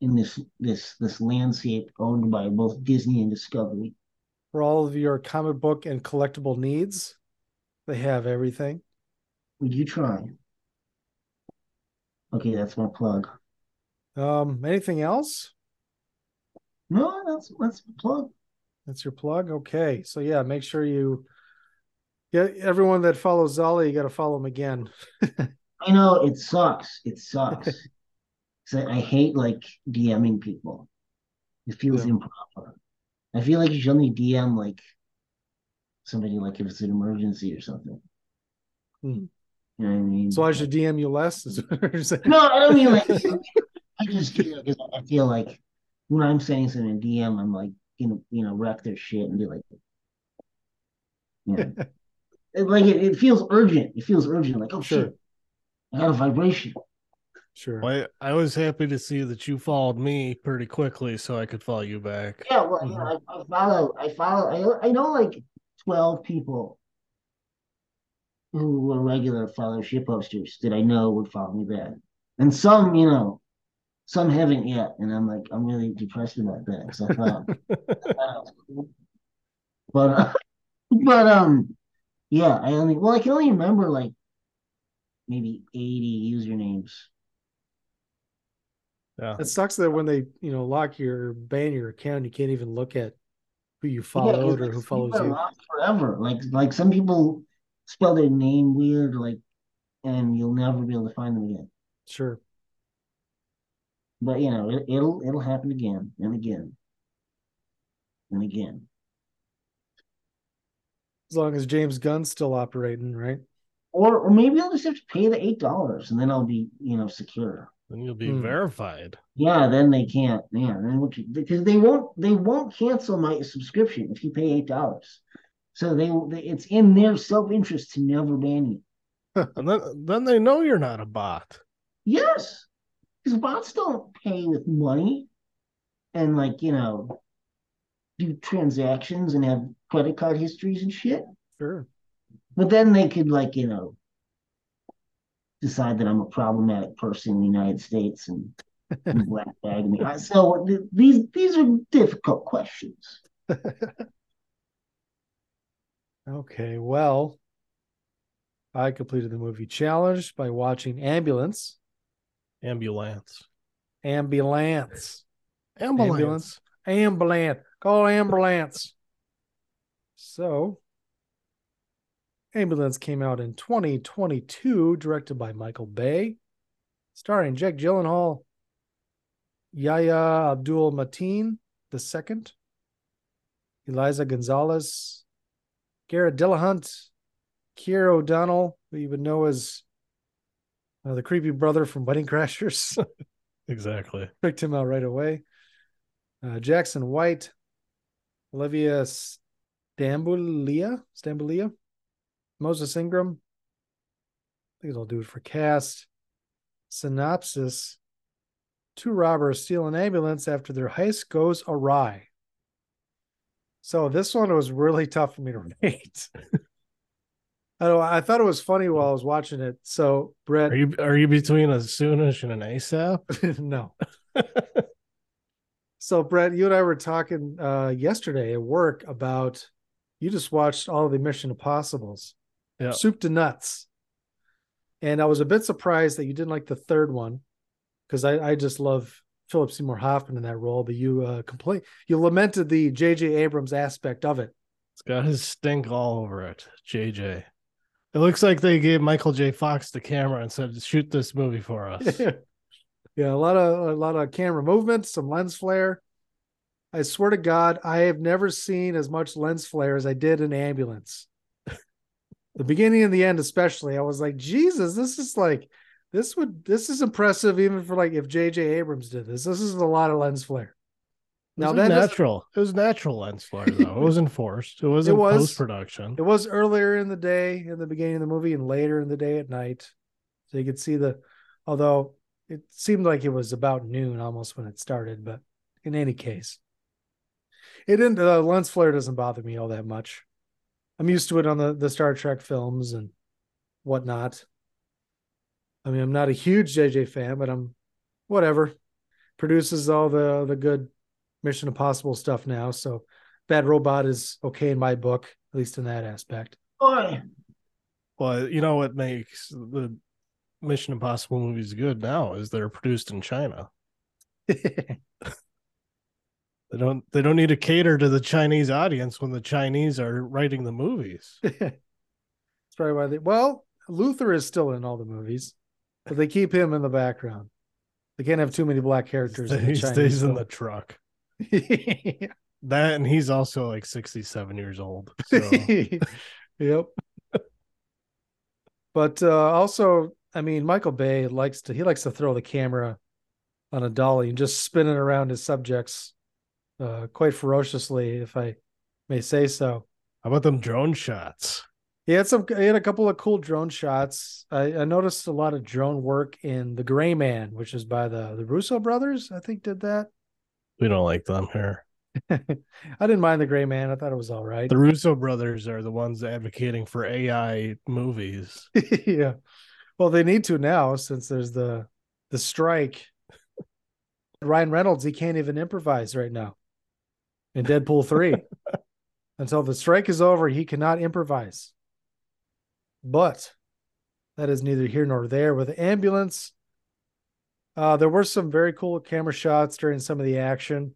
in this this this landscape owned by both Disney and Discovery. For all of your comic book and collectible needs, they have everything. Would you try? Okay, that's my plug. Um, anything else? No, that's that's my plug. That's your plug. Okay, so yeah, make sure you get everyone that follows Zolly. You got to follow him again. I know it sucks. It sucks. I I hate like DMing people. It feels Yeah. improper. I feel like you should only DM like somebody like if it's an emergency or something. Hmm. You know what I mean? So I should DM you less. Is what you're saying? No, I don't mean like. I just feel because I feel like when I'm saying something in DM, I'm like, you know, you know, wreck their shit and be like, you know, It- like it, it feels urgent. It feels urgent. Like, oh Sure. shit, I got a vibration. Sure. Well, I, I was happy to see that you followed me pretty quickly so I could follow you back. Yeah, well, you know, I, I follow, I follow, I, I know like twelve people who were regular follow shit posters that I know would follow me back, and some, you know, some haven't yet, and I'm like, I'm really depressed about that because I thought, I thought it was cool. but, uh, but um, yeah, I only, well, I can only remember like maybe eighty usernames. Yeah. It sucks that when they, you know, lock your ban your account, you can't even look at who you Yeah, 'cause, followed or like, who follows you. forever. Like like some people spell their name weird, like, and you'll never be able to find them again. Sure. But you know, it, it'll it'll happen again and again and again. As long as James Gunn's still operating, right? Or or maybe I'll just have to pay the eight dollars and then I'll be you know secure. Then you'll be Hmm. verified. Yeah, then they can't. Yeah, then what you because they won't they won't cancel my subscription if you pay eight dollars. So they, they it's in their self interest to never ban you. And then then they know you're not a bot. Yes, because bots don't pay with money and like you know do transactions and have credit card histories and shit. Sure. But then they could like you know decide that I'm a problematic person in the United States and, and black bag me. So th- these these are difficult questions. Okay, well, I completed the movie challenge by watching Ambulance. Ambulance. Ambulance. Ambulance. Ambulance. Call ambulance. So, Ambulance came out in 2022, directed by Michael Bay, starring Jake Gyllenhaal, Yahya Abdul Mateen II, Eliza Gonzalez, Garrett Dillahunt, Keir O'Donnell, who you would know as uh, the creepy brother from Wedding Crashers. Exactly. Picked him out right away. Uh, Jackson White, Olivia Stambouliah, Stambouliah, Moses Ingram. I think it'll do it for cast. Synopsis Two robbers steal an ambulance after their heist goes awry. So this one was really tough for me to rate. I don't, I thought it was funny while I was watching it. So Brett, Are you are you between a Soonish and an ASAP? no. so Brett, you and I were talking uh yesterday at work about you just watched all the Mission Impossibles. Yeah. Soup to nuts. And I was a bit surprised that you didn't like the third one because I, I just love Philip Seymour Hoffman in that role, but you uh complain you lamented the JJ Abrams aspect of it. It's got his stink all over it. JJ. It looks like they gave Michael J. Fox the camera and said, "Shoot this movie for us." yeah, a lot of a lot of camera movement, some lens flare. I swear to God, I have never seen as much lens flare as I did in ambulance. The beginning and the end, especially, I was like, Jesus, this is like, this would, this is impressive even for like if J.J. Abrams did this. This is a lot of lens flare. Now that natural. It was natural lens flare though. It wasn't forced. It wasn't was. post production. It was earlier in the day in the beginning of the movie and later in the day at night. So you could see the, although it seemed like it was about noon almost when it started, but in any case, it didn't, the lens flare doesn't bother me all that much. I'm used to it on the, the Star Trek films and whatnot. I mean, I'm not a huge JJ fan, but I'm whatever. Produces all the, the good Mission Impossible stuff now. So Bad Robot is okay in my book, at least in that aspect. Oi. Well, you know what makes the Mission Impossible movies good now is they're produced in China. They don't they don't need to cater to the Chinese audience when the Chinese are writing the movies. That's probably why they. Well, Luther is still in all the movies, but they keep him in the background. They can't have too many black characters. in the he Chinese stays in film. the truck. That and he's also like 67 years old. So yep. But uh, also, I mean, Michael Bay likes to he likes to throw the camera on a dolly and just spin it around his subjects uh, quite ferociously, if I may say so. how about them drone shots? He had some. He had a couple of cool drone shots. I, I noticed a lot of drone work in The Gray Man, which is by the the Russo brothers. I think did that. We don't like them here. I didn't mind The Gray Man. I thought it was all right. The Russo brothers are the ones advocating for AI movies. yeah. Well, they need to now since there's the the strike. Ryan Reynolds, he can't even improvise right now in Deadpool 3. Until the strike is over, he cannot improvise. But that is neither here nor there. With the ambulance, uh, there were some very cool camera shots during some of the action.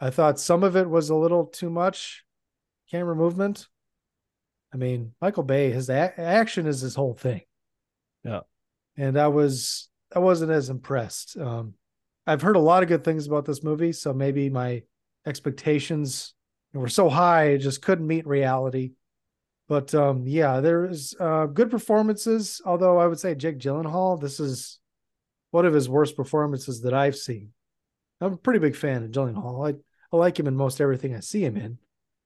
I thought some of it was a little too much camera movement. I mean, Michael Bay, his a- action is his whole thing. Yeah. And I was I wasn't as impressed. Um I've heard a lot of good things about this movie, so maybe my expectations were so high I just couldn't meet reality. But um yeah, there is uh good performances, although I would say Jake Gyllenhaal, this is one of his worst performances that I've seen. I'm a pretty big fan of Gyllenhaal. I, I like him in most everything I see him in,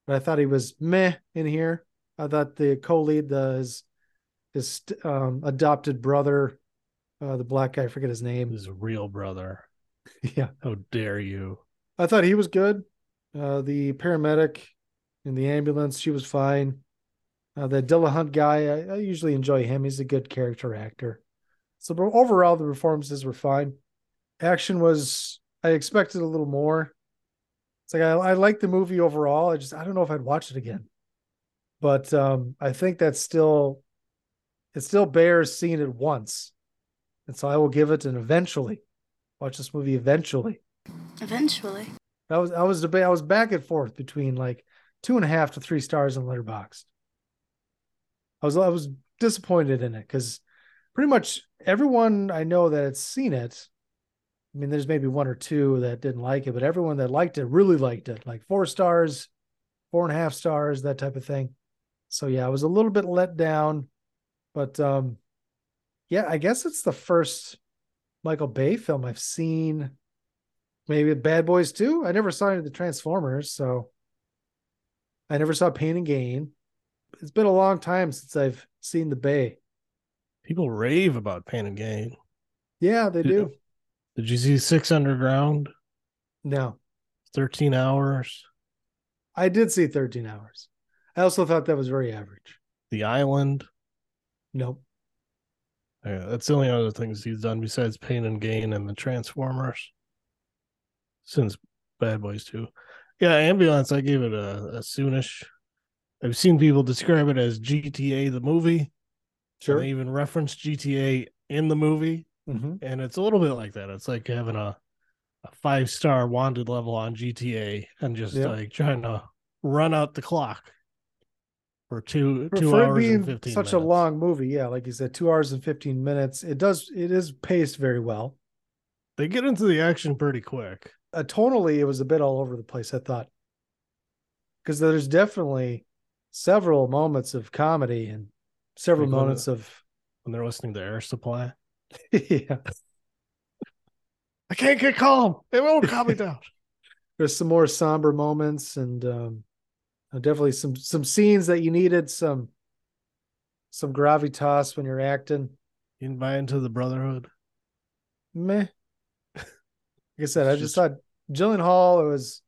but I thought he was meh in here. I thought the co-lead, the his, his um, adopted brother, uh, the black guy, I forget his name. His real brother. Yeah, How dare you? I thought he was good. Uh, the paramedic in the ambulance, she was fine. Uh, the Dillahunt guy, I, I usually enjoy him. He's a good character actor. So overall, the performances were fine. Action was, I expected a little more. It's like I, I like the movie overall. I just I don't know if I'd watch it again. But um, I think that's still it still bears seeing it once. And so I will give it an eventually. Watch this movie eventually. Eventually. I was I was debate I was back and forth between like two and a half to three stars in Letterboxd. I was I was disappointed in it because pretty much everyone I know that had seen it. I mean, there's maybe one or two that didn't like it, but everyone that liked it really liked it. Like four stars, four and a half stars, that type of thing. So yeah, I was a little bit let down, but um, yeah, I guess it's the first Michael Bay film I've seen maybe Bad Boys too. I never saw any of the Transformers, so I never saw Pain and Gain. It's been a long time since I've seen the Bay. People rave about Pain and Gain. Yeah, they do. Did you see Six Underground? No, 13 hours. I did see 13 hours. I also thought that was very average. The Island. Nope. Yeah, that's the only other things he's done besides Pain and Gain and the Transformers. Since Bad Boys 2. Yeah, Ambulance, I gave it a, a soonish. I've seen people describe it as GTA the movie. Sure. They even reference GTA in the movie. Mm-hmm. And it's a little bit like that. It's like having a, a five star wanted level on GTA and just Yeah. like trying to run out the clock for two two For hours being and 15 such a long movie, yeah, like you said, two hours and 15 minutes. It does, it is paced very well. They get into the action pretty quick. Uh, tonally it was a bit all over the place i thought because there's definitely several moments of comedy and several when moments of when they're listening to Air Supply. yeah. I can't get calm. It won't calm me down. There's some more somber moments and um, uh, definitely some some scenes that you needed some some gravitas when you're acting. You didn't buy into the Brotherhood. Meh. I said, I just just- thought Gyllenhaal was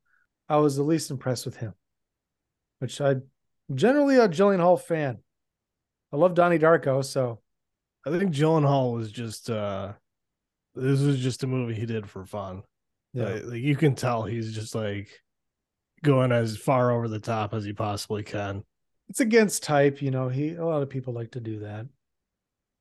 I was the least impressed with him, which I generally a Gyllenhaal fan. I love Donnie Darko, so I think Gyllenhaal was just uh this was just a movie he did for fun. Yeah. Like, like, you can tell he's just like going as far over the top as he possibly can. it's against type. You know, he a lot of people like to do that.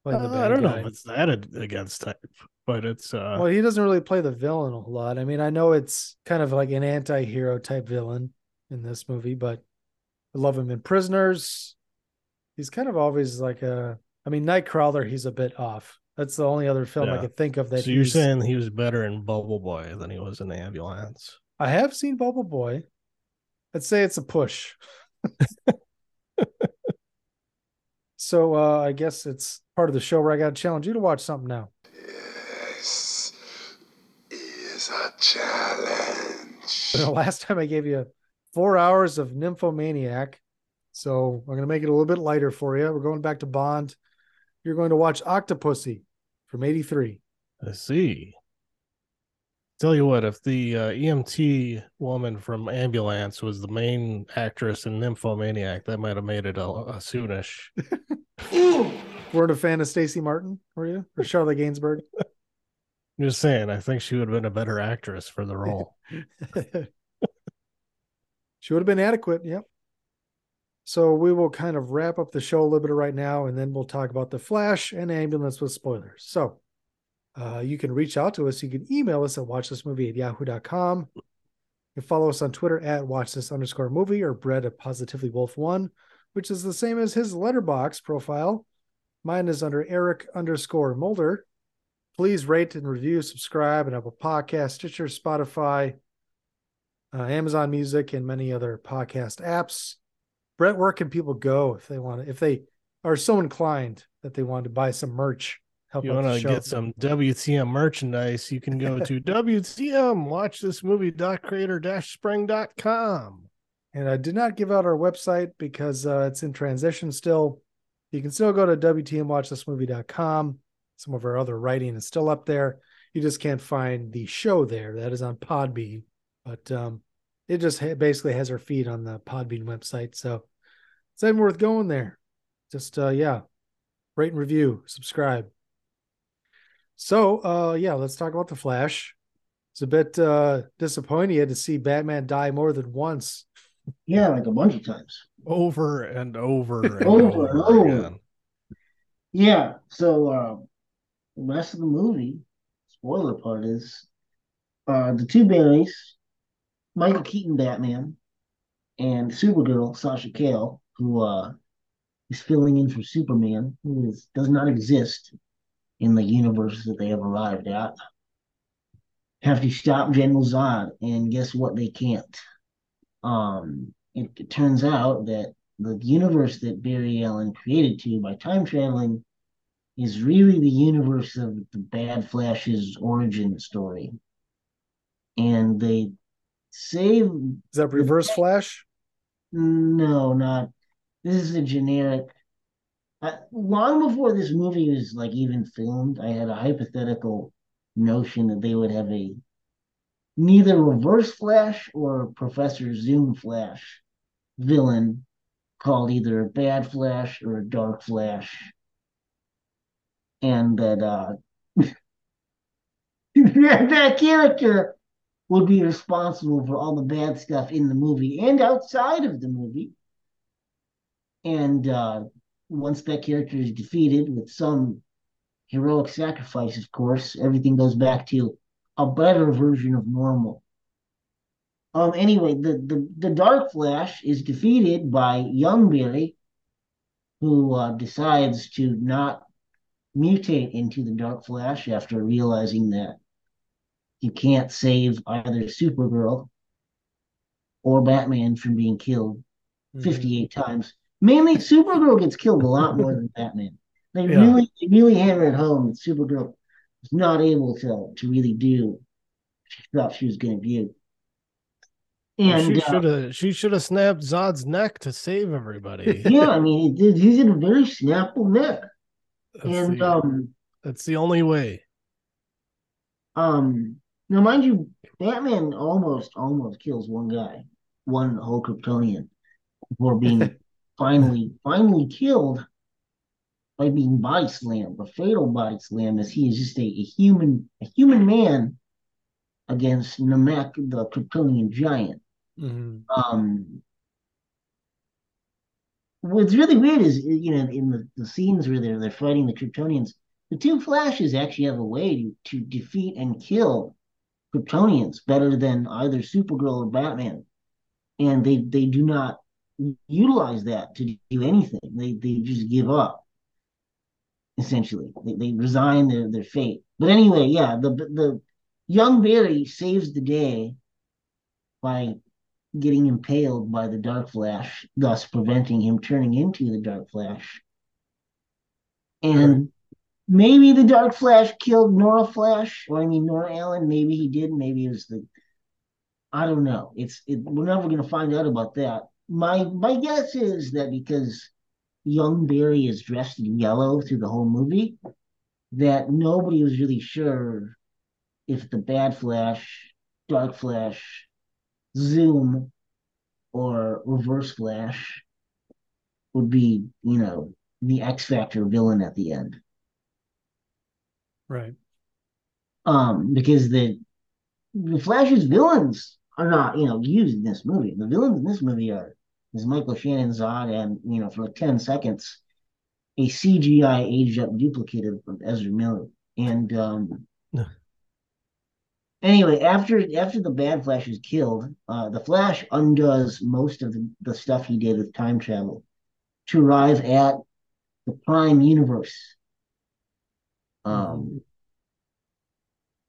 Uh, I don't guy. know if it's that against type, but it's uh Well, he doesn't really play the villain a lot. I mean, I know it's kind of like an anti-hero type villain in this movie, but I love him in Prisoners. He's kind of always like a I mean, Nightcrawler, he's a bit off. That's the only other film I Yeah. could think of that so you're saying he was better in Bubble Boy than he was in Ambulance. I have seen Bubble Boy. I'd say it's a push. so uh I guess it's part of the show where I gotta challenge you to watch something now. This is a challenge. The last time I gave you four hours of Nymphomaniac. So I'm going to make it a little bit lighter for you. We're going back to Bond. You're going to watch Octopussy from 83. I see. Tell you what, if the uh, EMT woman from Ambulance was the main actress in Nymphomaniac, that might have made it a, a soonish. Weren't a fan of Stacey Martin, were you? Or Charlotte Gainsbourg? I'm just saying, I think she would have been a better actress for the role. she would have been adequate. Yep. So we will kind of wrap up the show a little bit right now, and then we'll talk about the Flash and Ambulance with spoilers. So uh, you can reach out to us. You can email us at watchthismovie at yahoo.com. You can follow us on Twitter at watchthis underscore movie or Brett at positively wolf one, which is the same as his Letterboxd profile. Mine is under Eric underscore Mulder. Please rate and review, subscribe, and Apple Podcast, Stitcher, Spotify, uh, Amazon Music, and many other podcast apps. Brett, where can people go if they want to, if they are so inclined that they want to buy some merch? Help you want to get some WTM merchandise, you can go to WTM, watch this movie.creator-spring.com. And I did not give out our website because uh, it's in transition still. You can still go to WTMWatchThisMovie.com. Some of our other writing is still up there. You just can't find the show there. That is on Podbean. But um, it just ha- basically has our feed on the Podbean website. So it's even worth going there. Just, uh, yeah, rate and review, subscribe. So, uh, yeah, let's talk about The Flash. It's a bit uh, disappointing to see Batman die more than once. Yeah, like a bunch of times. Over and over and Over and over over. again. Yeah. So uh, the rest of the movie, spoiler part is, uh, the two Barrys, Michael Keaton Batman, and Supergirl Sasha Calle, who uh, is filling in for Superman, who is does not exist in the universe that they have arrived at, have to stop General Zod, and guess what? They can't. Um, it, it turns out that the universe that Barry Allen created to by time traveling is really the universe of the Bad Flash's origin story. And they save. Is that Reverse Flash? No, not. This is a generic. Uh, long before this movie was like even filmed, I had a hypothetical notion that they would have a neither Reverse Flash or Professor Zoom Flash villain called either a Bad Flash or a Dark Flash, and that uh, that, character would be responsible for all the bad stuff in the movie and outside of the movie. And uh, once that character is defeated with some heroic sacrifice, of course, everything goes back to a better version of normal. Um. Anyway, the the the Dark Flash is defeated by young Barry, who uh, decides to not mutate into the Dark Flash after realizing that he can't save either Supergirl or Batman from being killed. 58 times. Mainly, Supergirl gets killed a lot more than Batman. They Yeah. really, they really hammer it home that Supergirl was not able to to really do what she thought she was going to do. And she uh, should have she should have snapped Zod's neck to save everybody. yeah, I mean, he did, he's in a very snappable neck, That's and the, um, that's the only way. um, now mind you, Batman almost almost kills one guy, one whole Kryptonian, before being finally finally killed by being body slammed, a fatal body slam, as he is just a, a human a human man against Nam-Ek, the Kryptonian giant. Mhm. Um, what's really weird is you know in the, the scenes where they're they're fighting the Kryptonians, the two Flashes actually have a way to, to defeat and kill Kryptonians better than either Supergirl or Batman, and they they do not utilize that to do anything. They they just give up. Essentially, they, they resign their, their fate. But anyway, yeah, the the young Barry saves the day by getting impaled by the Dark Flash, thus preventing him turning into the Dark Flash. And maybe the Dark Flash killed Nora Flash, or I mean Nora Allen. Maybe he did. Maybe it was the. I don't know. It's it, we're never going to find out about that. My my guess is that because young Barry is dressed in yellow through the whole movie, that nobody was really sure if the Bad Flash, Dark Flash, Zoom, or Reverse Flash would be, you know, the X Factor villain at the end. Right. Um, because the the Flash's villains are not, you know, used in this movie. The villains in this movie are is Michael Shannon Zod and, you know, for like 10 seconds, a CGI aged up duplicate of, of Ezra Miller. And um anyway, after after the bad Flash is killed, uh, the Flash undoes most of the, the stuff he did with time travel to arrive at the Prime Universe. Um,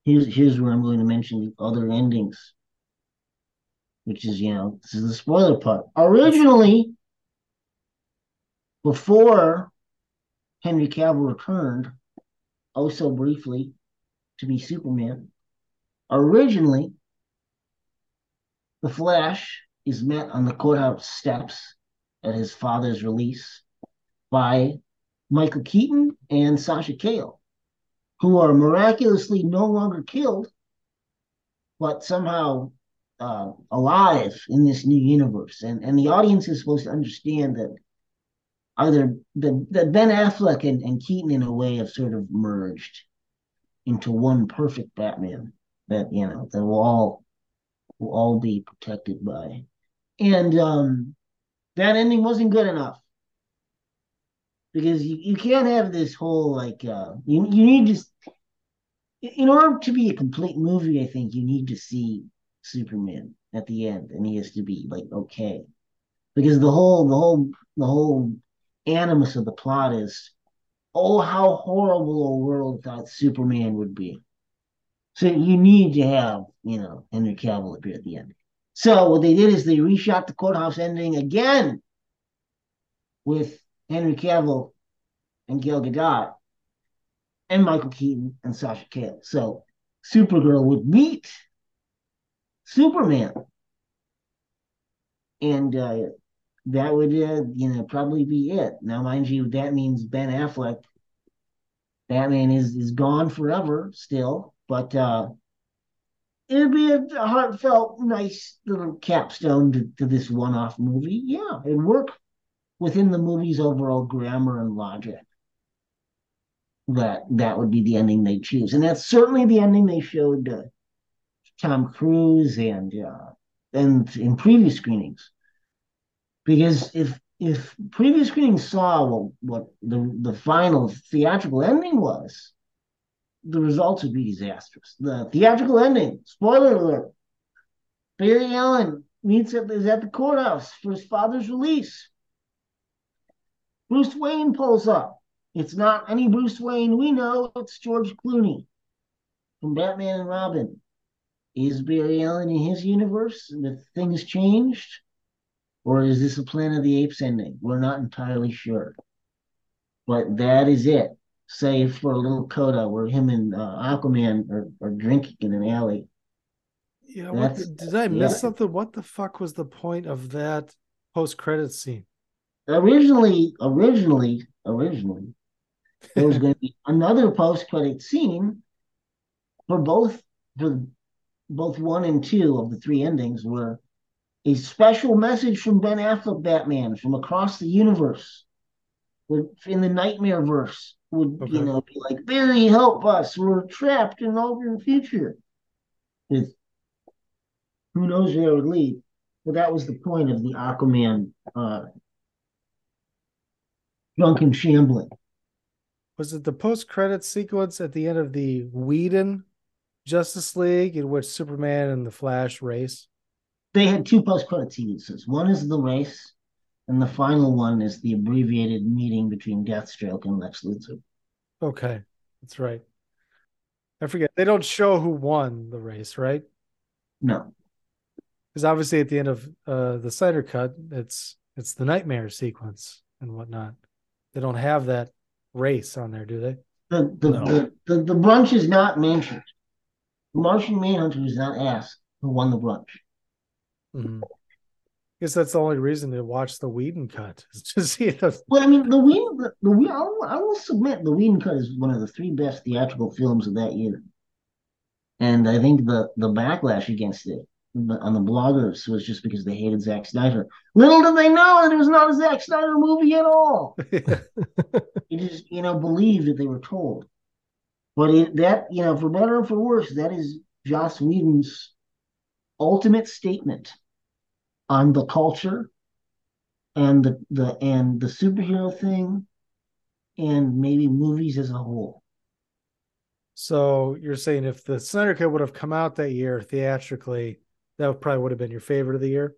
here's here's where I'm going to mention the other endings, which is you know this is the spoiler part. Originally, before Henry Cavill returned, oh so briefly, to be Superman. Originally, the Flash is met on the courthouse steps at his father's release by Michael Keaton and Sasha Calle, who are miraculously no longer killed, but somehow uh, alive in this new universe. And, and the audience is supposed to understand that either that Ben Affleck and, and Keaton, in a way, have sort of merged into one perfect Batman that you know that will all will all be protected by. And um that ending wasn't good enough. Because you, you can't have this whole like uh you you need to in order to be a complete movie, I think you need to see Superman at the end and he has to be like okay. Because the whole the whole the whole animus of the plot is oh how horrible a world that Superman would be. So you need to have, you know, Henry Cavill appear at the end. So what they did is they reshot the courthouse ending again with Henry Cavill and Gal Gadot and Michael Keaton and Sasha Calle. So Supergirl would meet Superman, and uh, that would, uh, you know, probably be it. Now, mind you, that means Ben Affleck, Batman is is gone forever still, but uh, it'd be a, heartfelt, nice little capstone to, to this one-off movie. Yeah, it'd work within the movie's overall grammar and logic. That that would be the ending they choose, and that's certainly the ending they showed uh, Tom Cruise and uh, and in previous screenings. Because if if previous screenings saw what, what the the final theatrical ending was, the results would be disastrous. The theatrical ending, spoiler alert, Barry Allen meets at is at the courthouse for his father's release. Bruce Wayne pulls up. It's not any Bruce Wayne we know, it's George Clooney from Batman and Robin. Is Barry Allen in his universe? And the things changed? Or is this a Planet of the Apes ending? We're not entirely sure. But that is it. Save for a little coda where him and uh, Aquaman are, are drinking in an alley. Yeah, what did I miss yeah. something? What the fuck was the point of that post credit scene? Originally, originally, originally, there was going to be another post-credit scene for both for both one and two of the three endings were a special message from Ben Affleck Batman from across the universe in the nightmare verse would Okay. you know be like Barry help us we're trapped in an alternate future with who knows where it would lead but that was the point of the Aquaman uh drunken shambling Was it the post credit sequence at the end of the Whedon Justice League in which Superman and the Flash race? they had two post-credit sequences. One is the race, and the final one is the abbreviated meeting between Deathstroke and Lex Luthor. Okay, that's right. I forget. They don't show who won the race, right? No, Because obviously at the end of uh, the Snyder Cut, it's it's the nightmare sequence and whatnot. They don't have that race on there, do they? the the, No. the, the the brunch is not mentioned. The Martian Manhunter is not asked who won the brunch. Mhm. Guess that's the only reason to watch the Whedon cut is to see it. Well, I mean, the Whedon, the, the Whedon- I will, I will submit the Whedon cut is one of the three best theatrical films of that year, and I think the the backlash against it on the bloggers was just because they hated Zack Snyder. Little did they know that it was not a Zack Snyder movie at all. you just you know believed that they were told but it, that you know for better or for worse that is joss whedon's ultimate statement on the culture and the the and the superhero thing and maybe movies as a whole. So you're saying if the Snyder Cut would have come out that year theatrically, that would probably would have been your favorite of the year?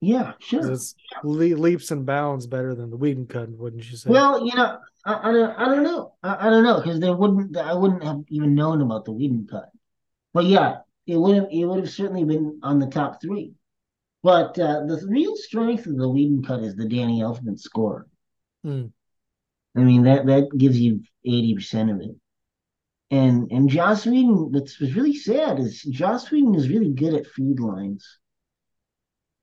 Yeah, sure. It's le- leaps and bounds better than the Whedon cut, wouldn't you say? well you know i, I don't i don't know. I, I don't know because there wouldn't i wouldn't have even known about the Whedon cut. But yeah it would have it would have certainly been on the top three but uh, the real strength of the Whedon cut is the Danny Elfman score. Hmm. I mean that that gives you eighty percent of it. And and Joss Whedon, what's what's really sad is Joss Whedon is really good at feed lines.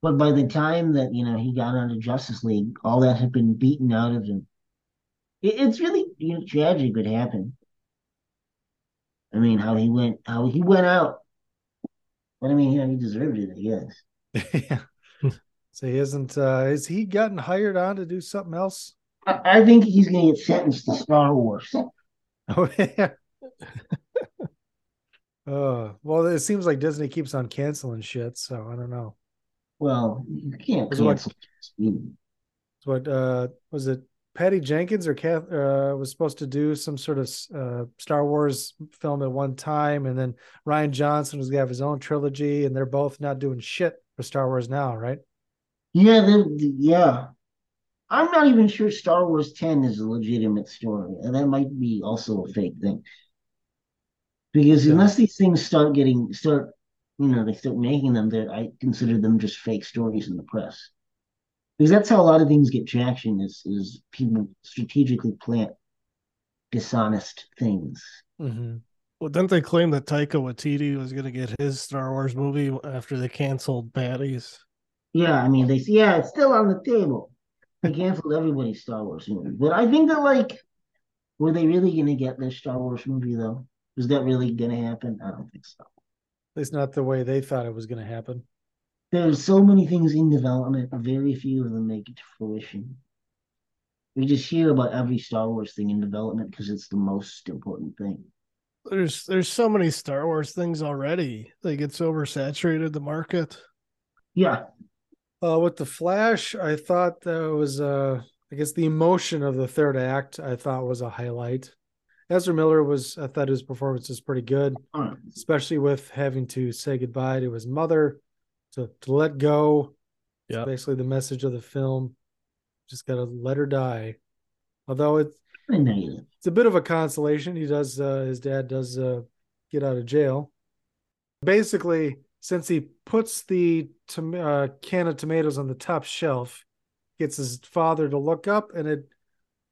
But by the time that you know he got onto Justice League, all that had been beaten out of him. It, it's really you know, tragic what happened. I mean, how he went, how he went out. But I mean, you know, he deserved it, I guess. Yeah. So he isn't uh is he gotten hired on to do something else? I, I think he's going to get sentenced to Star Wars. Oh yeah. uh well it seems like Disney keeps on canceling shit, so I don't know. Well, you can't what- cancel. So what uh was it Patty Jenkins or Kath uh was supposed to do some sort of uh Star Wars film at one time and then Rian Johnson was gonna have his own trilogy and they're both not doing shit for Star Wars now, right? Yeah, yeah. I'm not even sure Star Wars 10 is a legitimate story. And that might be also a fake thing. Because Yeah. unless these things start getting start, you know, they start making them, they I consider them just fake stories in the press. Because that's how a lot of things get traction is is people strategically plant dishonest things. Mm-hmm. Well, didn't they claim that Taika Waititi was going to get his Star Wars movie after they canceled Baddies? Yeah, I mean, they see yeah, it's still on the table. They canceled everybody's Star Wars movie, but I think that like, were they really gonna get their Star Wars movie though? Was that really gonna happen? I don't think so. At least not the way they thought it was gonna happen. There's so many things in development, very few of them make it to fruition. We just hear about every Star Wars thing in development because it's the most important thing. There's there's so many Star Wars things already. Like it's oversaturated the market. Yeah, Uh, with the Flash, I thought that was uh, I guess the emotion of the third act. I thought was a highlight. Ezra Miller was, I thought his performance was pretty good, Alright. especially with having to say goodbye to his mother, to to let go. Yeah. basically the message of the film. Just gotta let her die. Although it's I know you. it's a bit of a consolation. He does uh, his dad does uh, get out of jail. Basically, since he puts the tom- uh, can of tomatoes on the top shelf, gets his father to look up, and it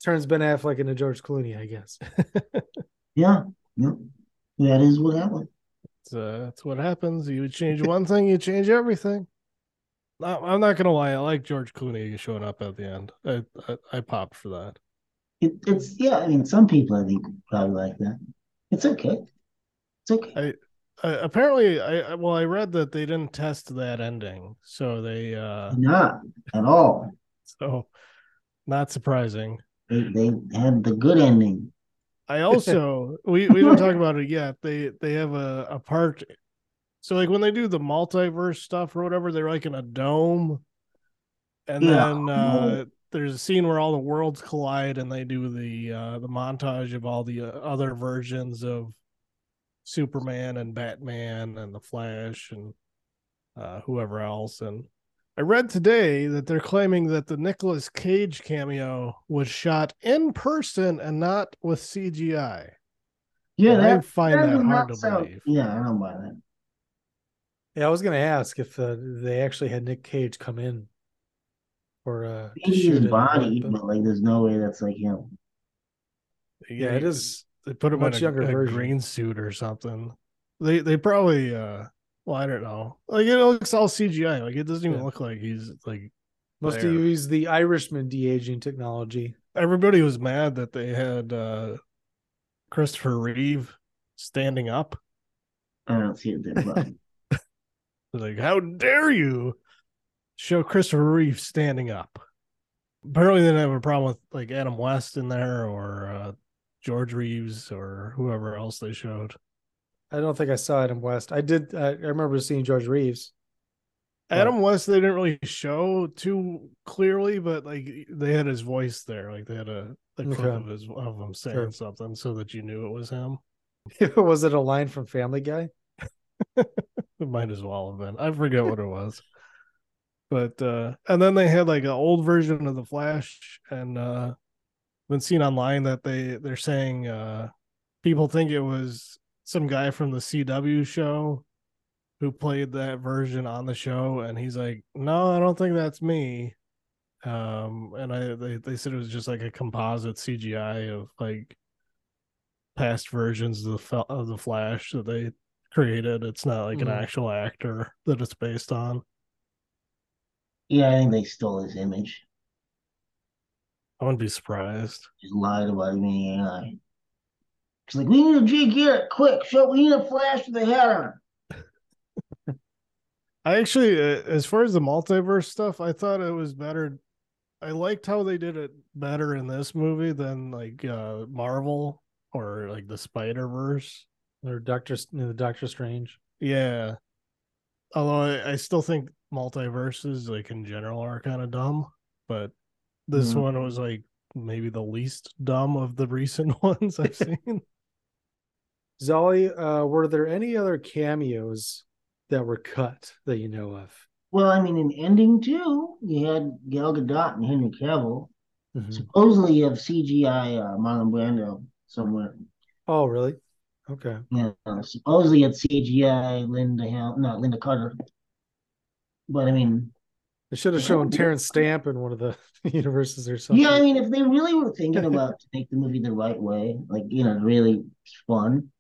turns Ben Affleck into George Clooney, I guess. Yeah, yeah. That is what happened. It's, uh, that's what happens. You change one thing, you change everything. I'm not gonna lie. I like George Clooney showing up at the end. I I, I popped for that. It, it's yeah. I mean, some people I think probably like that. It's okay. It's okay. I, uh, apparently, I well, I read that they didn't test that ending, so they uh, Not at all. so not surprising. They they had the good ending. I also we we don't talk about it yet. They they have a a part. So like when they do the multiverse stuff or whatever, they're like in a dome, and Yeah. then uh, there's a scene where all the worlds collide, and they do the uh, the montage of all the uh, other versions of Superman and Batman and the Flash and uh, whoever else. And I read today that they're claiming that the Nicolas Cage cameo was shot in person and not with CGI. Yeah, And that I find that that hard to sound- believe. Yeah, I don't buy that. Yeah, I was gonna ask if uh, they actually had Nick Cage come in or uh, to Maybe shoot his it, body, but- but like, there's no way that's like him. Yeah, it is They put a much in a, younger a version. green suit or something. They they probably uh well I don't know. Like it looks all CGI. Like it doesn't even Yeah. look like he's like Must there. have used the Irishman de aging technology. everybody was mad that they had uh Christopher Reeve standing up. I don't see it there, but Like, how dare you show Christopher Reeve standing up? Apparently, they didn't have a problem with like Adam West in there or uh, George Reeves or whoever else they showed. I don't think I saw Adam West. I did. I, I remember seeing George Reeves. Adam West, they didn't really show too clearly, but like they had his voice there. Like they had a, a clip Okay. of his of him saying Sure. something so that you knew it was him. was it a line from Family Guy? It might as well have been. I forget what it was. But uh and then they had like an old version of the Flash and uh been seen online that they they're saying uh people think it was some guy from the CW show who played that version on the show and he's like, "No, I don't think that's me." Um and I they they said it was just like a composite CGI of like past versions of the of the Flash that they created. It's not like an Mhm. actual actor that it's based on. Yeah, I think they stole his image. I wouldn't be surprised. Just lied about him being AI. It's like we need a Jay Garrett, quick! Show we need a flash with a hat on. I actually, uh, as far as the multiverse stuff, I thought it was better. I liked how they did it better in this movie than like uh Marvel or like the Spider Verse. Or Doctor the Doctor Strange? Yeah. Although I, I still think multiverses, like in general, are kind of dumb, but this Mhm. one was like maybe the least dumb of the recent ones I've seen. Zolly, uh, were there any other cameos that were cut that you know of? Well, I mean, in ending too, you had Gal Gadot and Henry Cavill. Mhm. Supposedly, you have CGI uh, Marlon Brando somewhere. Oh, really? Okay. Yeah, uh, supposedly it's CGI Linda Hal, not Lynda Carter. But I mean, They should have shown Terence Stamp in one of the universes or something. yeah, I mean, if they really were thinking about to make the movie the right way, like you know, really fun,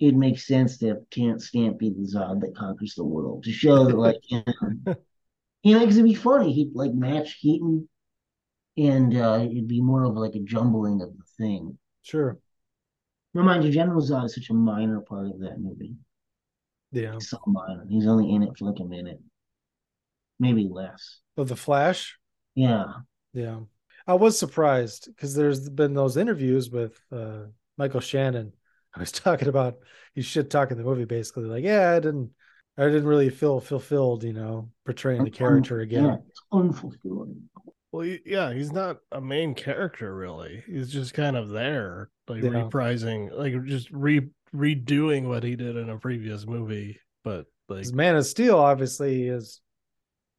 it makes sense to have Terence Stamp be the Zod that conquers the world to show that, like, you know, you know, because it'd be funny. He'd like match Keaton, and uh, it'd be more of like a jumbling of the thing. Sure. Remind you, General Zod is such a minor part of that movie. Yeah. So minor. He's only in it for like a minute, maybe less. Of the Flash? Yeah. Yeah. I was surprised because there's been those interviews with uh, Michael Shannon. I was talking about he's shit talking the movie basically. Like, yeah, I didn't I didn't really feel fulfilled, you know, portraying the character again. Yeah, it's unfulfilling. Well, yeah, he's not a main character really. He's just kind of there, like Yeah. reprising, like just re redoing what he did in a previous movie. But like, Man of Steel obviously is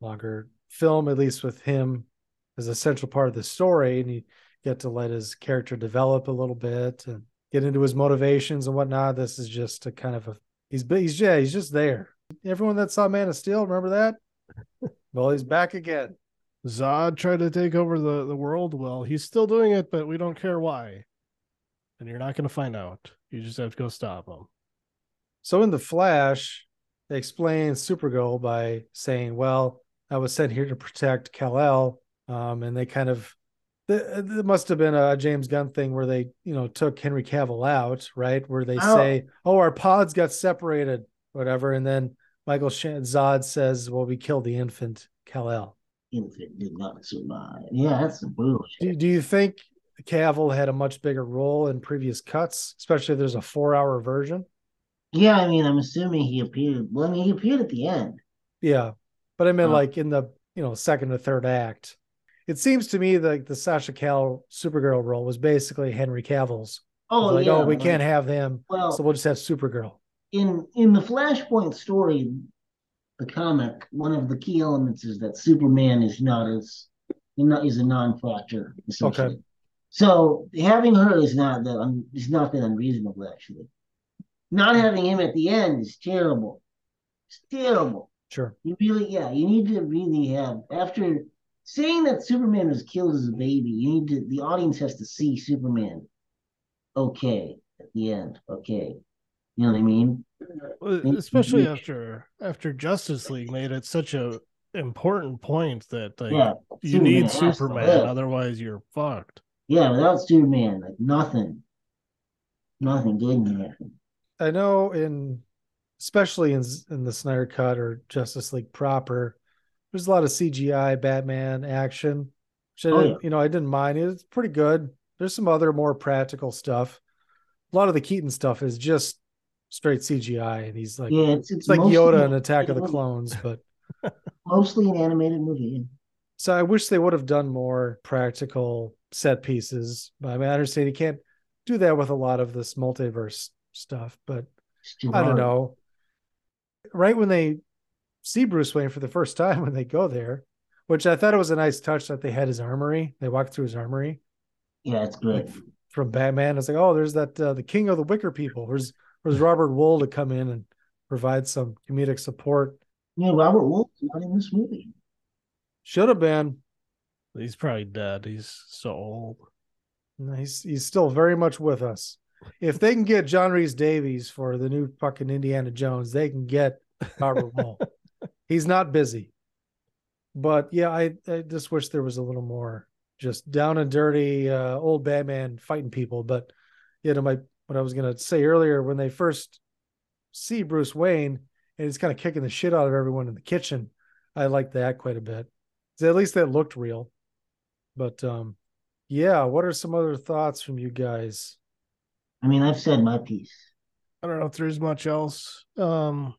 longer film, at least with him as a central part of the story, and you get to let his character develop a little bit and get into his motivations and whatnot. This is just a kind of a he's he's yeah he's just there. Everyone that saw Man of Steel, remember that? well, he's back again. Zod tried to take over the, the world. Well, he's still doing it, but we don't care why. And you're not going to find out. You just have to go stop him. So in the Flash, they explain Supergirl by saying, "Well, I was sent here to protect Kal-El," um, and they kind of there must have been a James Gunn thing where they, you know, took Henry Cavill out, right? Where they Oh. say, "Oh, our pods got separated," whatever, and then Michael Sh- Zod says, "Well, we killed the infant Kal-El." Infant did not survive. Yeah, that's some bullshit. Do, do you think Cavill had a much bigger role in previous cuts, especially if there's a four-hour version? Yeah, I mean, I'm assuming he appeared. Well, I mean, he appeared at the end. Yeah, but I mean, Uh. like in the you know second or third act, it seems to me like the Sasha Calle Supergirl role was basically Henry Cavill's. Oh, like, yeah, oh, we can't have him, Well- so we'll just have Supergirl. in in the Flashpoint story, the comic, one of the key elements is that Superman is not as not is a non-factor essentially. Okay. So having her is not that un, is not that unreasonable actually. Not having him at the end is terrible. It's terrible. Sure. You really, yeah, you need to really have after saying that Superman was killed as a baby. You need to the audience has to see Superman. Okay, at the end. Okay, you know what I mean? Well, And- Especially after after Justice League made it such a important point that like Yeah, you Superman need Superman, otherwise you're fucked. Yeah, without Superman, like nothing, nothing good can happen. I know in especially in in the Snyder Cut or Justice League proper, there's a lot of CGI Batman action, which I Oh, didn't, yeah. you know I didn't mind. It's pretty good. There's some other more practical stuff. A lot of the Keaton stuff is just straight CGI, and he's like, Yeah, it's- it's like Yoda in Attack of the. Clones, but Mostly an animated movie. So I wish they would have done more practical set pieces. But I mean, I understand you can't do that with a lot of this multiverse stuff, but I don't know. Right when they see Bruce Wayne for the first time when they go there, which I thought it was a nice touch that they had his armory. They walked through his armory Yeah, it's great. from Batman. It's like, oh, there's that uh, the king of the Wicker people. Where's where's Robert Wuhl to come in and provide some comedic support? Yeah, Robert Wuhl's not in this movie. Should have been. He's probably dead. He's so old. No, He's he's still very much with us. If they can get John Rhys-Davies for the new fucking Indiana Jones, they can get Robert Wuhl. He's not busy. But yeah, I, I just wish there was a little more just down and dirty uh, old Batman fighting people. But you know, my what I was gonna say earlier when they first see Bruce Wayne and he's kind of kicking the shit out of everyone in the kitchen, I liked that quite a bit. At least that looked real. But um, yeah, what are some other thoughts from you guys? I mean, I've said my piece. I don't know if there's much else. Um,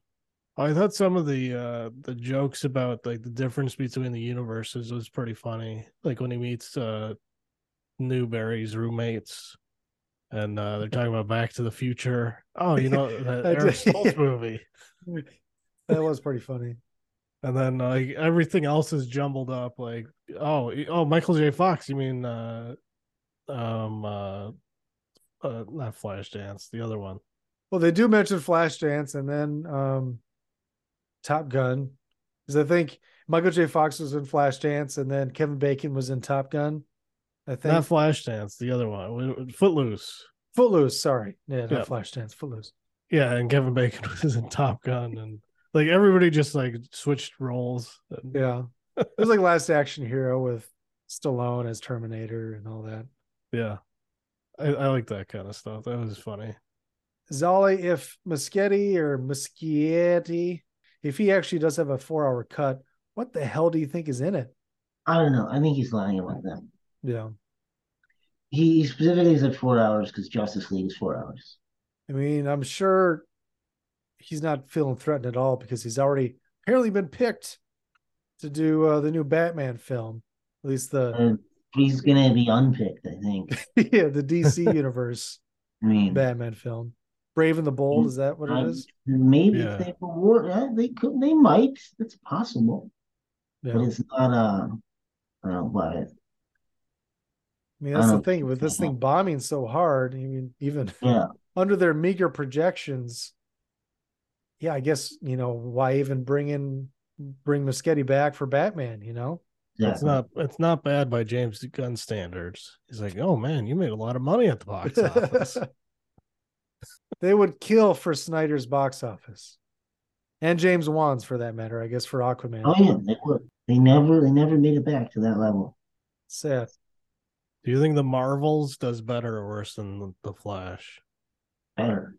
I thought some of the uh the jokes about like the difference between the universes was pretty funny. Like when he meets uh Newberry's roommates, and uh they're talking about Back to the Future. Oh, you know that I Eric Stoltz movie. That was pretty funny. And then like everything else is jumbled up. Like oh oh Michael J. Fox. You mean uh um uh, not Flashdance, the other one. Well, they do mention Flashdance and then um, Top Gun, because I think Michael J. Fox was in Flashdance and then Kevin Bacon was in Top Gun. I think Not Flashdance, the other one. Footloose. Footloose. Sorry, yeah, not Yeah. Flashdance. Footloose. Yeah, and Kevin Bacon was in Top Gun, and like everybody just like switched roles. And, Yeah, it was like Last Action Hero with Stallone as Terminator and all that. yeah, I, I like that kind of stuff. That was funny. Zolly, if Muschietti or Muschietti, if he actually does have a four-hour cut, what the hell do you think is in it? I don't know. I think he's lying about that. Yeah. He, he specifically said four hours because Justice League is four hours. I mean, I'm sure he's not feeling threatened at all because he's already apparently been picked to do uh, the new Batman film. At least the And he's gonna be unpicked, I think. yeah, the DC universe I mean, Batman film. Brave and the Bold, is that what I- it is? maybe Yeah. they reward, yeah, they could, they might. It's possible, but it's not. Uh, I don't know about it. I mean, I that's the thing with this thing bombing so hard. I mean, even Yeah, under their meager projections, yeah, I guess you know why even bring in bring Muschietti back for Batman. You know, It's not it's not bad by James Gunn standards. He's like, oh man, you made a lot of money at the box office. they would kill for Snyder's box office, and James Wan's for that matter. I guess for Aquaman. Oh yeah, they would. They never they never made it back to that level. Sad. Do you think the Marvels does better or worse than the, the Flash? Better.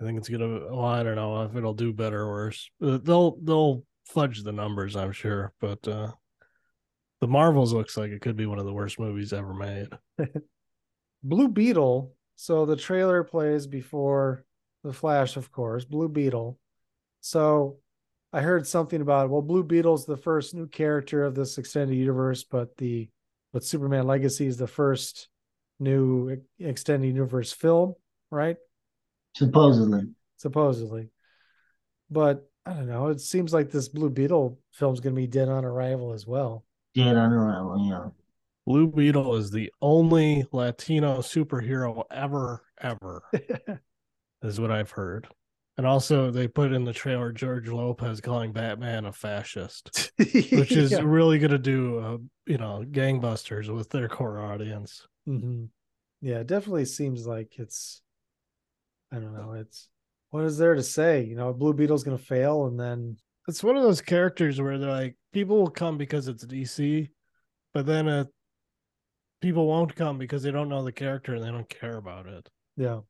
I think it's gonna. Well, I don't know if it'll do better or worse. Uh, They'll they'll fudge the numbers, I'm sure, but uh the Marvels looks like it could be one of the worst movies ever made. Blue Beetle. So the trailer plays before the Flash, of course. Blue Beetle. So I heard something about well, Blue Beetle's the first new character of this extended universe, but the but Superman Legacy is the first new extended universe film, right? Supposedly. Supposedly. But I don't know. It seems like this Blue Beetle film's gonna be dead on arrival as well. Dead arrival, yeah. Blue Beetle is the only Latino superhero ever, ever, is what I've heard. And also, they put in the trailer George Lopez calling Batman a fascist, which is Yeah. really going to do, uh, you know, gangbusters with their core audience. hmm Yeah, it definitely seems like it's. I don't know. It's what is there to say? You know, Blue Beetle's gonna fail, and then It's one of those characters where they're like, people will come because it's DC, but then uh, people won't come because they don't know the character and they don't care about it. yeah.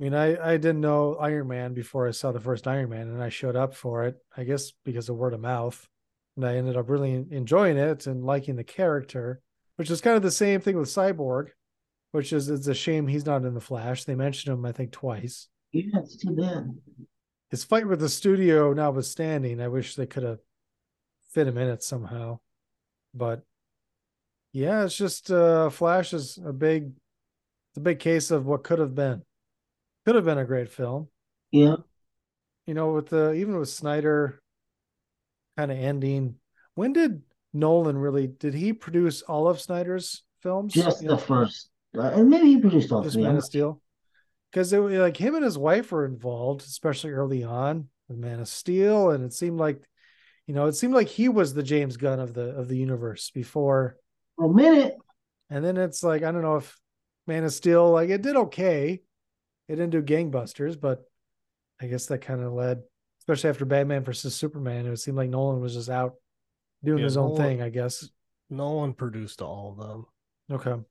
I mean, I I didn't know Iron Man before I saw the first Iron Man, and I showed up for it. I guess because of word of mouth, and I ended up really enjoying it and liking the character, which is kind of the same thing with Cyborg, which is it's a shame he's not in the Flash. They mentioned him, I think, twice. Yeah, it's too bad. His fight with the studio notwithstanding, I wish they could have fit him in it somehow. But yeah, it's just uh Flash is a big it's a big case of what could have been. Could have been a great film. Yeah. You know, with the even with Snyder kind of ending. When did Nolan really did he produce all of Snyder's films? Just You the know, first. Uh, and maybe he produced all just three. Man of Steel. Because it was like him and his wife were involved, especially early on with Man of Steel, and it seemed like, you know, it seemed like he was the James Gunn of the of the universe before. For a minute. And then it's like I don't know if Man of Steel like it did okay. It didn't do gangbusters, but I guess that kind of led, especially after Batman versus Superman, it seemed like Nolan was just out doing Yeah, his own Nolan- thing. I guess. No one produced all of them. Okay.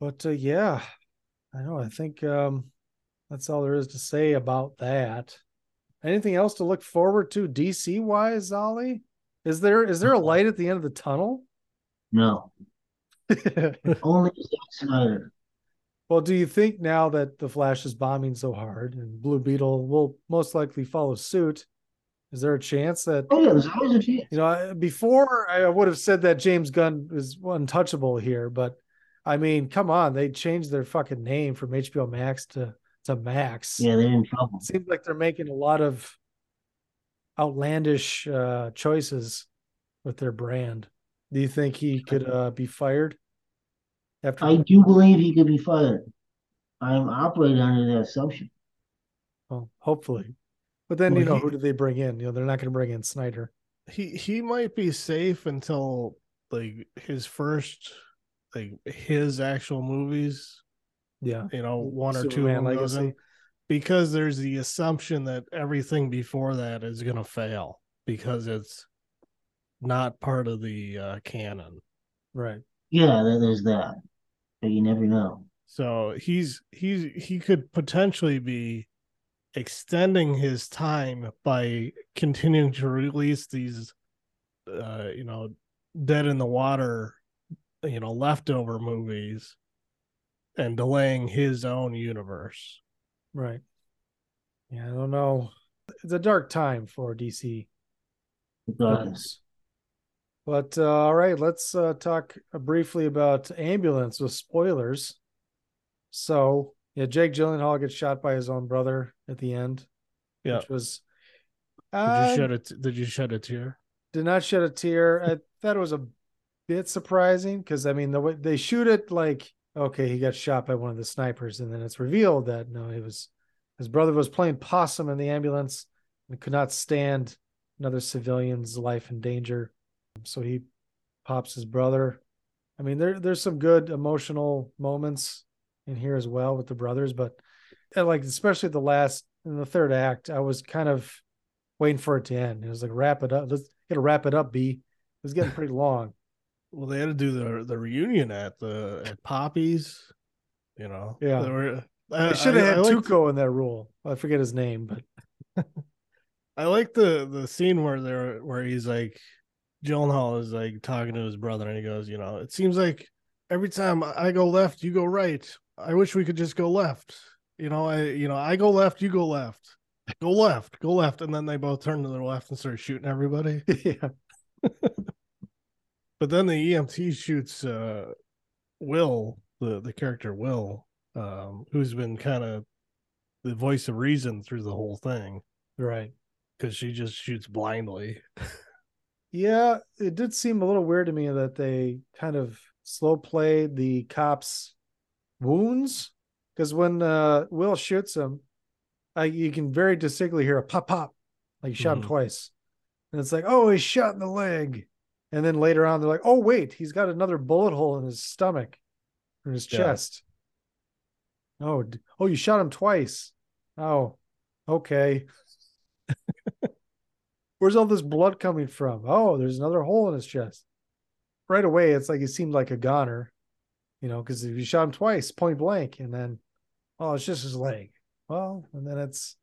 But uh, yeah, I know. I think um, that's all there is to say about that. Anything else to look forward to DC wise, Ollie? Is there is there a light at the end of the tunnel? No. Only Zack Snyder. Well, do you think now that the Flash is bombing so hard and Blue Beetle will most likely follow suit, is there a chance that Oh yeah, there's always a chance. you know before I would have said that James Gunn is untouchable here, but I mean, come on, they changed their fucking name from HBO Max to to Max. Yeah, they're in trouble. It seems like they're making a lot of outlandish uh, choices with their brand. Do you think he could uh, be fired? After I do believe he could be fired. I'm operating under that assumption. well, hopefully, but then Well, you know he- who do they bring in? You know, they're not going to bring in Snyder. He he might be safe until like his first like his actual movies. Yeah, You know, one or two of them goes in, because there's the assumption that everything before that is gonna fail because it's not part of the uh, canon. right? Yeah, there's that. But you never know. So he's he's he could potentially be extending his time by continuing to release these uh you know dead in the water you know leftover movies and delaying his own universe. Right. Yeah, I don't know. It's a dark time for DC. It does. But uh, all right, let's uh, talk briefly about ambulance with spoilers. So yeah, Jake Gyllenhaal gets shot by his own brother at the end. Yeah. which was. Did you shed a t- did you shed a tear? did not shed a tear. I thought it was a bit surprising because I mean the way they shoot it like okay, he got shot by one of the snipers, and then it's revealed that no, it was his brother was playing possum in the ambulance, and could not stand another civilian's life in danger. So he pops his brother. I mean, there there's some good emotional moments in here as well with the brothers, but and like especially the last in the third act, I was kind of waiting for it to end. It was like wrap it up. Let's get to wrap it up, B. It was getting pretty long. Well, they had to do the the reunion at the at Poppy's. You know, Yeah. They, were, I, I should have had I liked- Tuco in that role. I forget his name, but I like the the scene where they're where he's like Gyllenhaal is like talking to his brother and he goes, you know, it seems like every time I go left, you go right. I wish we could just go left. You know, I you know, I go left, you go left. Go left, go left. And then they both turn to their left and start shooting everybody. yeah. But then the EMT shoots uh Will, the the character Will, um, who's been kind of the voice of reason through the whole thing Right. because she just shoots blindly. Yeah, it did seem a little weird to me that they kind of slow played the cops' wounds because when uh, Will shoots him, I, you can very distinctly hear a pop pop, like he shot him Mhm. twice, and it's like, oh, he's shot in the leg, and then later on they're like, oh wait, he's got another bullet hole in his stomach, in his Yeah. chest. Oh, d- oh, you shot him twice. Oh, okay. Where's all this blood coming from? Oh, there's another hole in his chest. Right away, it's like he seemed like a goner, you know, because if you shot him twice, point blank, and then, oh, it's just his leg. Well, and then it's,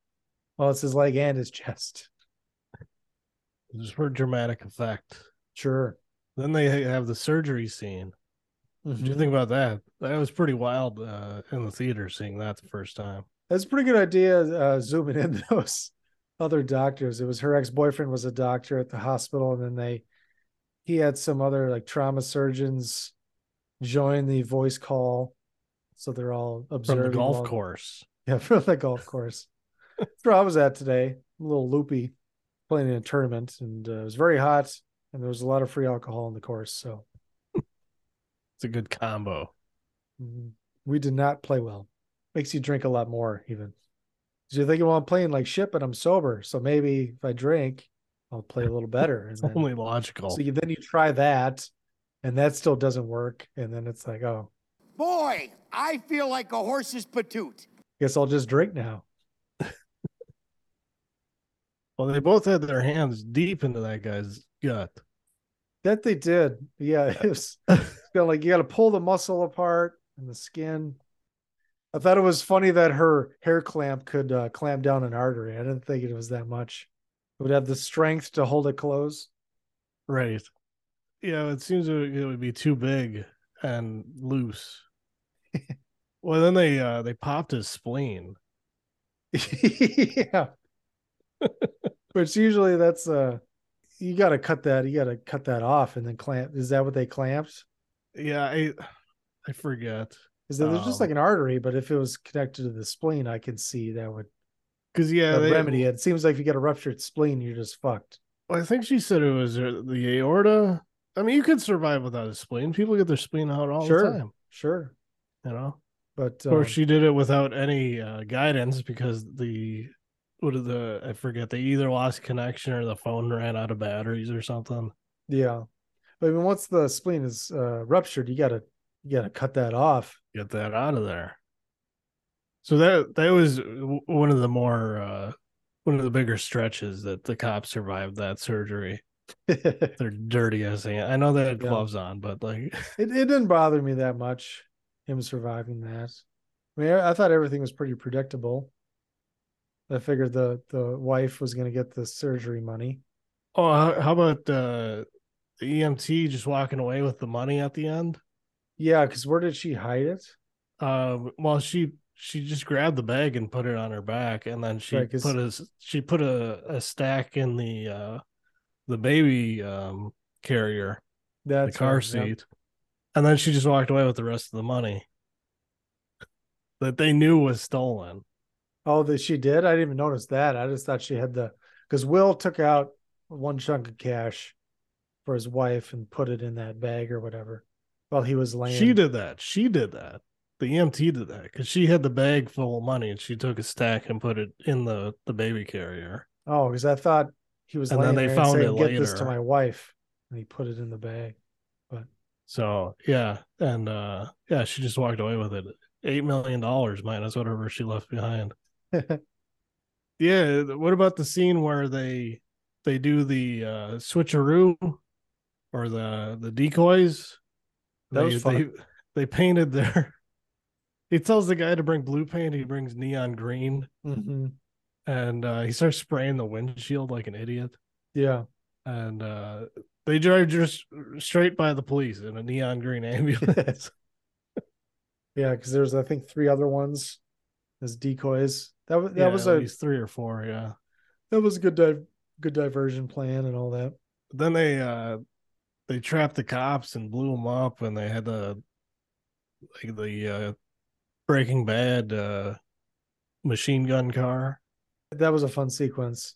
well, it's his leg and his chest. Just for dramatic effect. Sure. Then they have the surgery scene. Do you Mhm. think about that? That was pretty wild uh, in the theater seeing that the first time. That's a pretty good idea. Uh, zooming in those other doctors. It was her ex boyfriend was a doctor at the hospital, and then they he had some other like trauma surgeons join the voice call, so they're all From observing the golf while- course. Yeah, from the golf course. That's where I was at today. A little loopy, playing in a tournament, and uh, it was very hot, and there was a lot of free alcohol in the course. So It's a good combo. mhm, we did not play well. Makes you drink a lot more, even. So you're thinking, well, I'm playing like shit, but I'm sober, so maybe if I drink, I'll play a little better. And It's then, only logical. so you, then you try that, and that still doesn't work, and then it's like, oh, Boy, I feel like a horse's patoot. guess I'll just drink now. Well, they both had their hands deep into that guy's gut. That they did. Yeah, it was it's kinda like you got to pull the muscle apart and the skin. I thought it was funny that her hair clamp could uh, clamp down an artery. I didn't think it was that much. It would have the strength to hold it closed. Right. Yeah, it seems it would- it would be too big and loose. well, then they uh they popped his spleen. yeah. Which usually that's uh you got to cut that. You got to cut that off and then clamp. Is that what they clamped? Yeah, I I forget. Is that there's just Um, like an artery, but if it was connected to the spleen, I can see that would Because yeah, they, remedy it. It seems like if you got a ruptured spleen, you're just fucked. Well, I think she said it was uh, the aorta. I mean, you could survive without a spleen. People get their spleen out all sure, the time. sure. You know. But Of course, um, she did it without any uh, guidance because the what are the I forget they either lost connection or the phone ran out of batteries or something. Yeah, but I mean, once the spleen is uh, ruptured, you gotta you gotta cut that off. Get that out of there. So that that was one of the more uh, one of the bigger stretches that the cops survived that surgery. They're dirty as. I know they had Yeah. gloves on, but like it didn't bother me that much. Him surviving that. I mean, I, I thought everything was pretty predictable. I figured the the wife was gonna get the surgery money. Oh, how, about uh, the EMT just walking away with the money at the end? Yeah, because where did she hide it? Um, well, she she just grabbed the bag and put it on her back, and then she Right, put a she put a, a stack in the uh the baby um carrier, That's the car right, seat, and then she just walked away with the rest of the money that they knew was stolen. Oh, that she did. I didn't even notice that. I just thought she had the because Will took out one chunk of cash for his wife and put it in that bag or whatever while he was laying. She did that. She did that. The EMT did that because she had the bag full of money and she took a stack and put it in the the baby carrier. Oh, because I thought he was And laying then they found saying, it "Get this to my wife," and he put it in the bag. But So yeah, and uh yeah, she just walked away with it. Eight million dollars minus whatever she left behind. Yeah, what about the scene where they they do the uh switcheroo or the the decoys? That they, was fun. they they painted their he tells the guy to bring blue paint, he brings neon green, hmm and uh he starts spraying the windshield like an idiot. yeah, And uh they drive just straight by the police in a neon green ambulance. yeah, because there's I think three other ones as decoys. That was that Yeah, was at a least three or four, yeah. that was a good di- good diversion plan and all that. then they uh they trapped the cops and blew them up and they had the like the uh breaking bad uh machine gun car That was a fun sequence.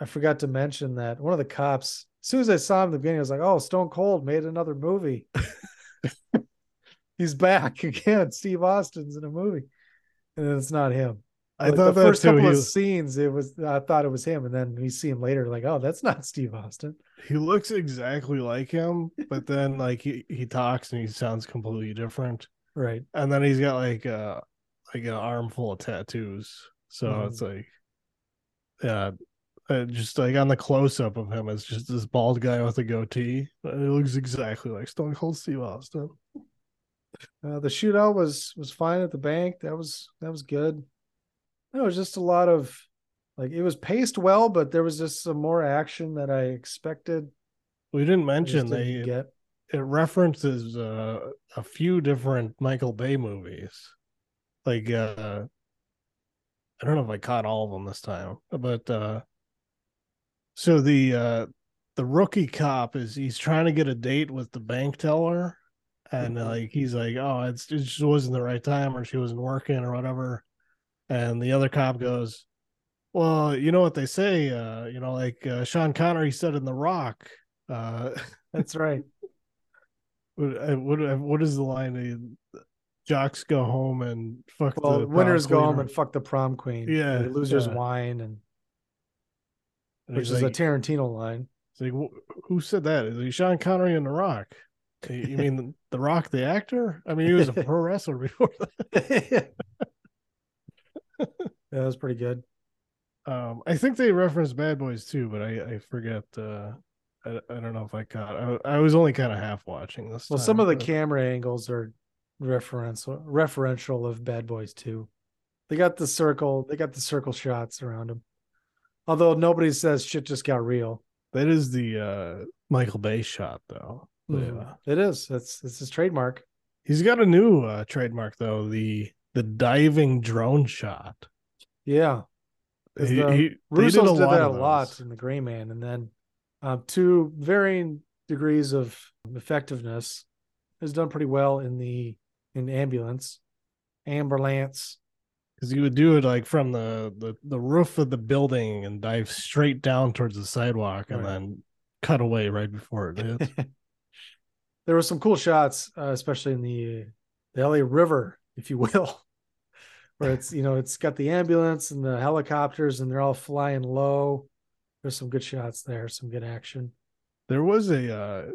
I forgot to mention that one of the cops, as soon as I saw him at the beginning, I was like, "Oh, Stone Cold made another movie. He's back again. Steve Austin's in a movie, and it's not him." I Like, thought the first couple He of scenes, it was I thought it was him, and then we see him later, like, "Oh, that's not Steve Austin." he looks exactly like him but then like he, he talks and he sounds completely different Right. and then he's got like uh like an armful of tattoos so Mhm. it's like yeah uh, just like on the close-up of him it's just this bald guy with a goatee it looks exactly like stone cold steve austin Uh, the shootout was was fine at the bank. That was that was good. It was just a lot of like it was paced well, but there was just some more action that I expected. we didn't mention they get. it references uh, a few different Michael Bay movies. Like uh I don't know if I caught all of them this time, but uh so the uh the rookie cop is he's trying to get a date with the bank teller and Mhm. like he's like, "Oh, it's it just wasn't the right time or she wasn't working or whatever." And the other cop goes, "Well, you know what they say, uh, you know, like uh, Sean Connery said in The Rock, uh That's right. what uh, what uh, what is the line? Jocks go home and fuck Well, the winners go home and fuck the prom queen. Yeah, losers yeah. whine, and And which is like, a Tarantino line. it's like, "Wh- who said that? Is it Sean Connery and The Rock? You mean the, Rock, the actor? I mean, he was a pro wrestler before that. yeah, that was pretty good. Um, I think they referenced Bad Boys too, but I I forget. Uh, I I don't know if I caught. I, I was only kind of half watching this. Well, time, some of the but- camera angles are referential referential of Bad Boys too. They got the circle. They got the circle shots around them. Although nobody says shit just got real. that is the uh Michael Bay shot though. Yeah. It is. That's it's his trademark. He's got a new uh, trademark though the the diving drone shot. Yeah, He- the he- Russos did a did, lot that a lot in the Gray Man, and then um, to varying degrees of effectiveness, has done pretty well in the in ambulance, ambulance. because he would do it like from the, the the roof of the building and dive straight down towards the sidewalk and Right. then cut away right before it hits. there were some cool shots, uh, especially in the the LA River, if you will, where it's you know it's got the ambulance and the helicopters, and they're all flying low. There's some good shots there, some good action. there was a uh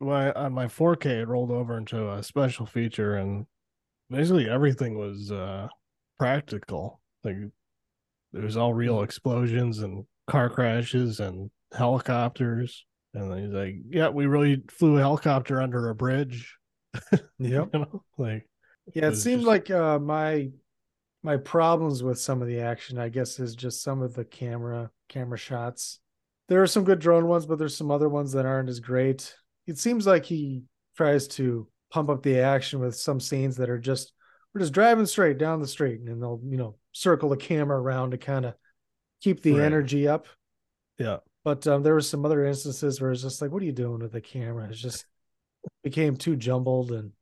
my on my 4K it rolled over into a special feature and basically everything was uh practical. Like it was all real Mm-hmm. explosions and car crashes and helicopters. And then he's like, Yeah, we really flew a helicopter under a bridge. Yep. You know, like Yeah, it seemed just- like uh, my my problems with some of the action, I guess, is just some of the camera camera shots. There are some good drone ones, but there's some other ones that aren't as great. It seems like he tries to pump up the action with some scenes that are just we're just driving straight down the street, and they'll you know circle the camera around to kind of keep the Right. energy up. Yeah. But um, there were some other instances where it's just like, what are you doing with the camera? It just became too jumbled and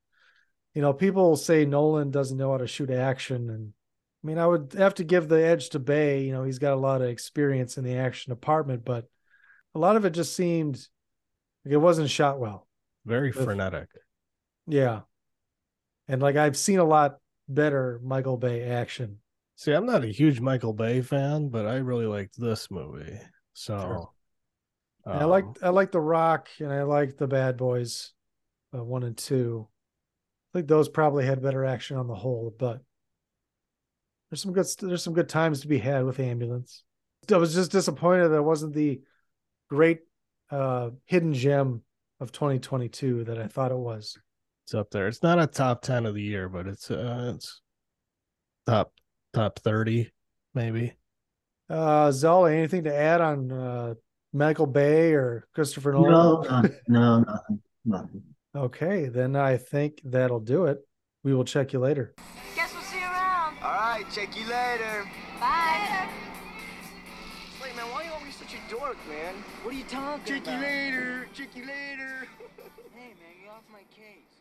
you know, people say Nolan doesn't know how to shoot action. And I mean, I would have to give the edge to Bay. You know, he's got a lot of experience in the action department, but a lot of it just seemed like it wasn't shot well. very With- frenetic. Yeah. And like I've seen a lot better Michael Bay action See, I'm not a huge Michael Bay fan, but I really liked this movie. So And I like um, I like The Rock and I like the Bad Boys, uh, one and two. I think those probably had better action on the whole, but there's some good there's some good times to be had with ambulance. I was just disappointed that it wasn't the great uh, hidden gem of 2022 that I thought it was. it's up there. It's not a top ten of the year, but it's uh it's top top thirty, maybe. Uh, Zolly, anything to add on uh, Michael Bay or Christopher Nolan? No, no, no, nothing, nothing. Okay, then I think that'll do it. We will check you later. Guess we'll see you around. All right, check you later. Bye. Wait, man, why are you always such a dork, man? What are you talking Check you later. Check you later. Hey, man, get off my case.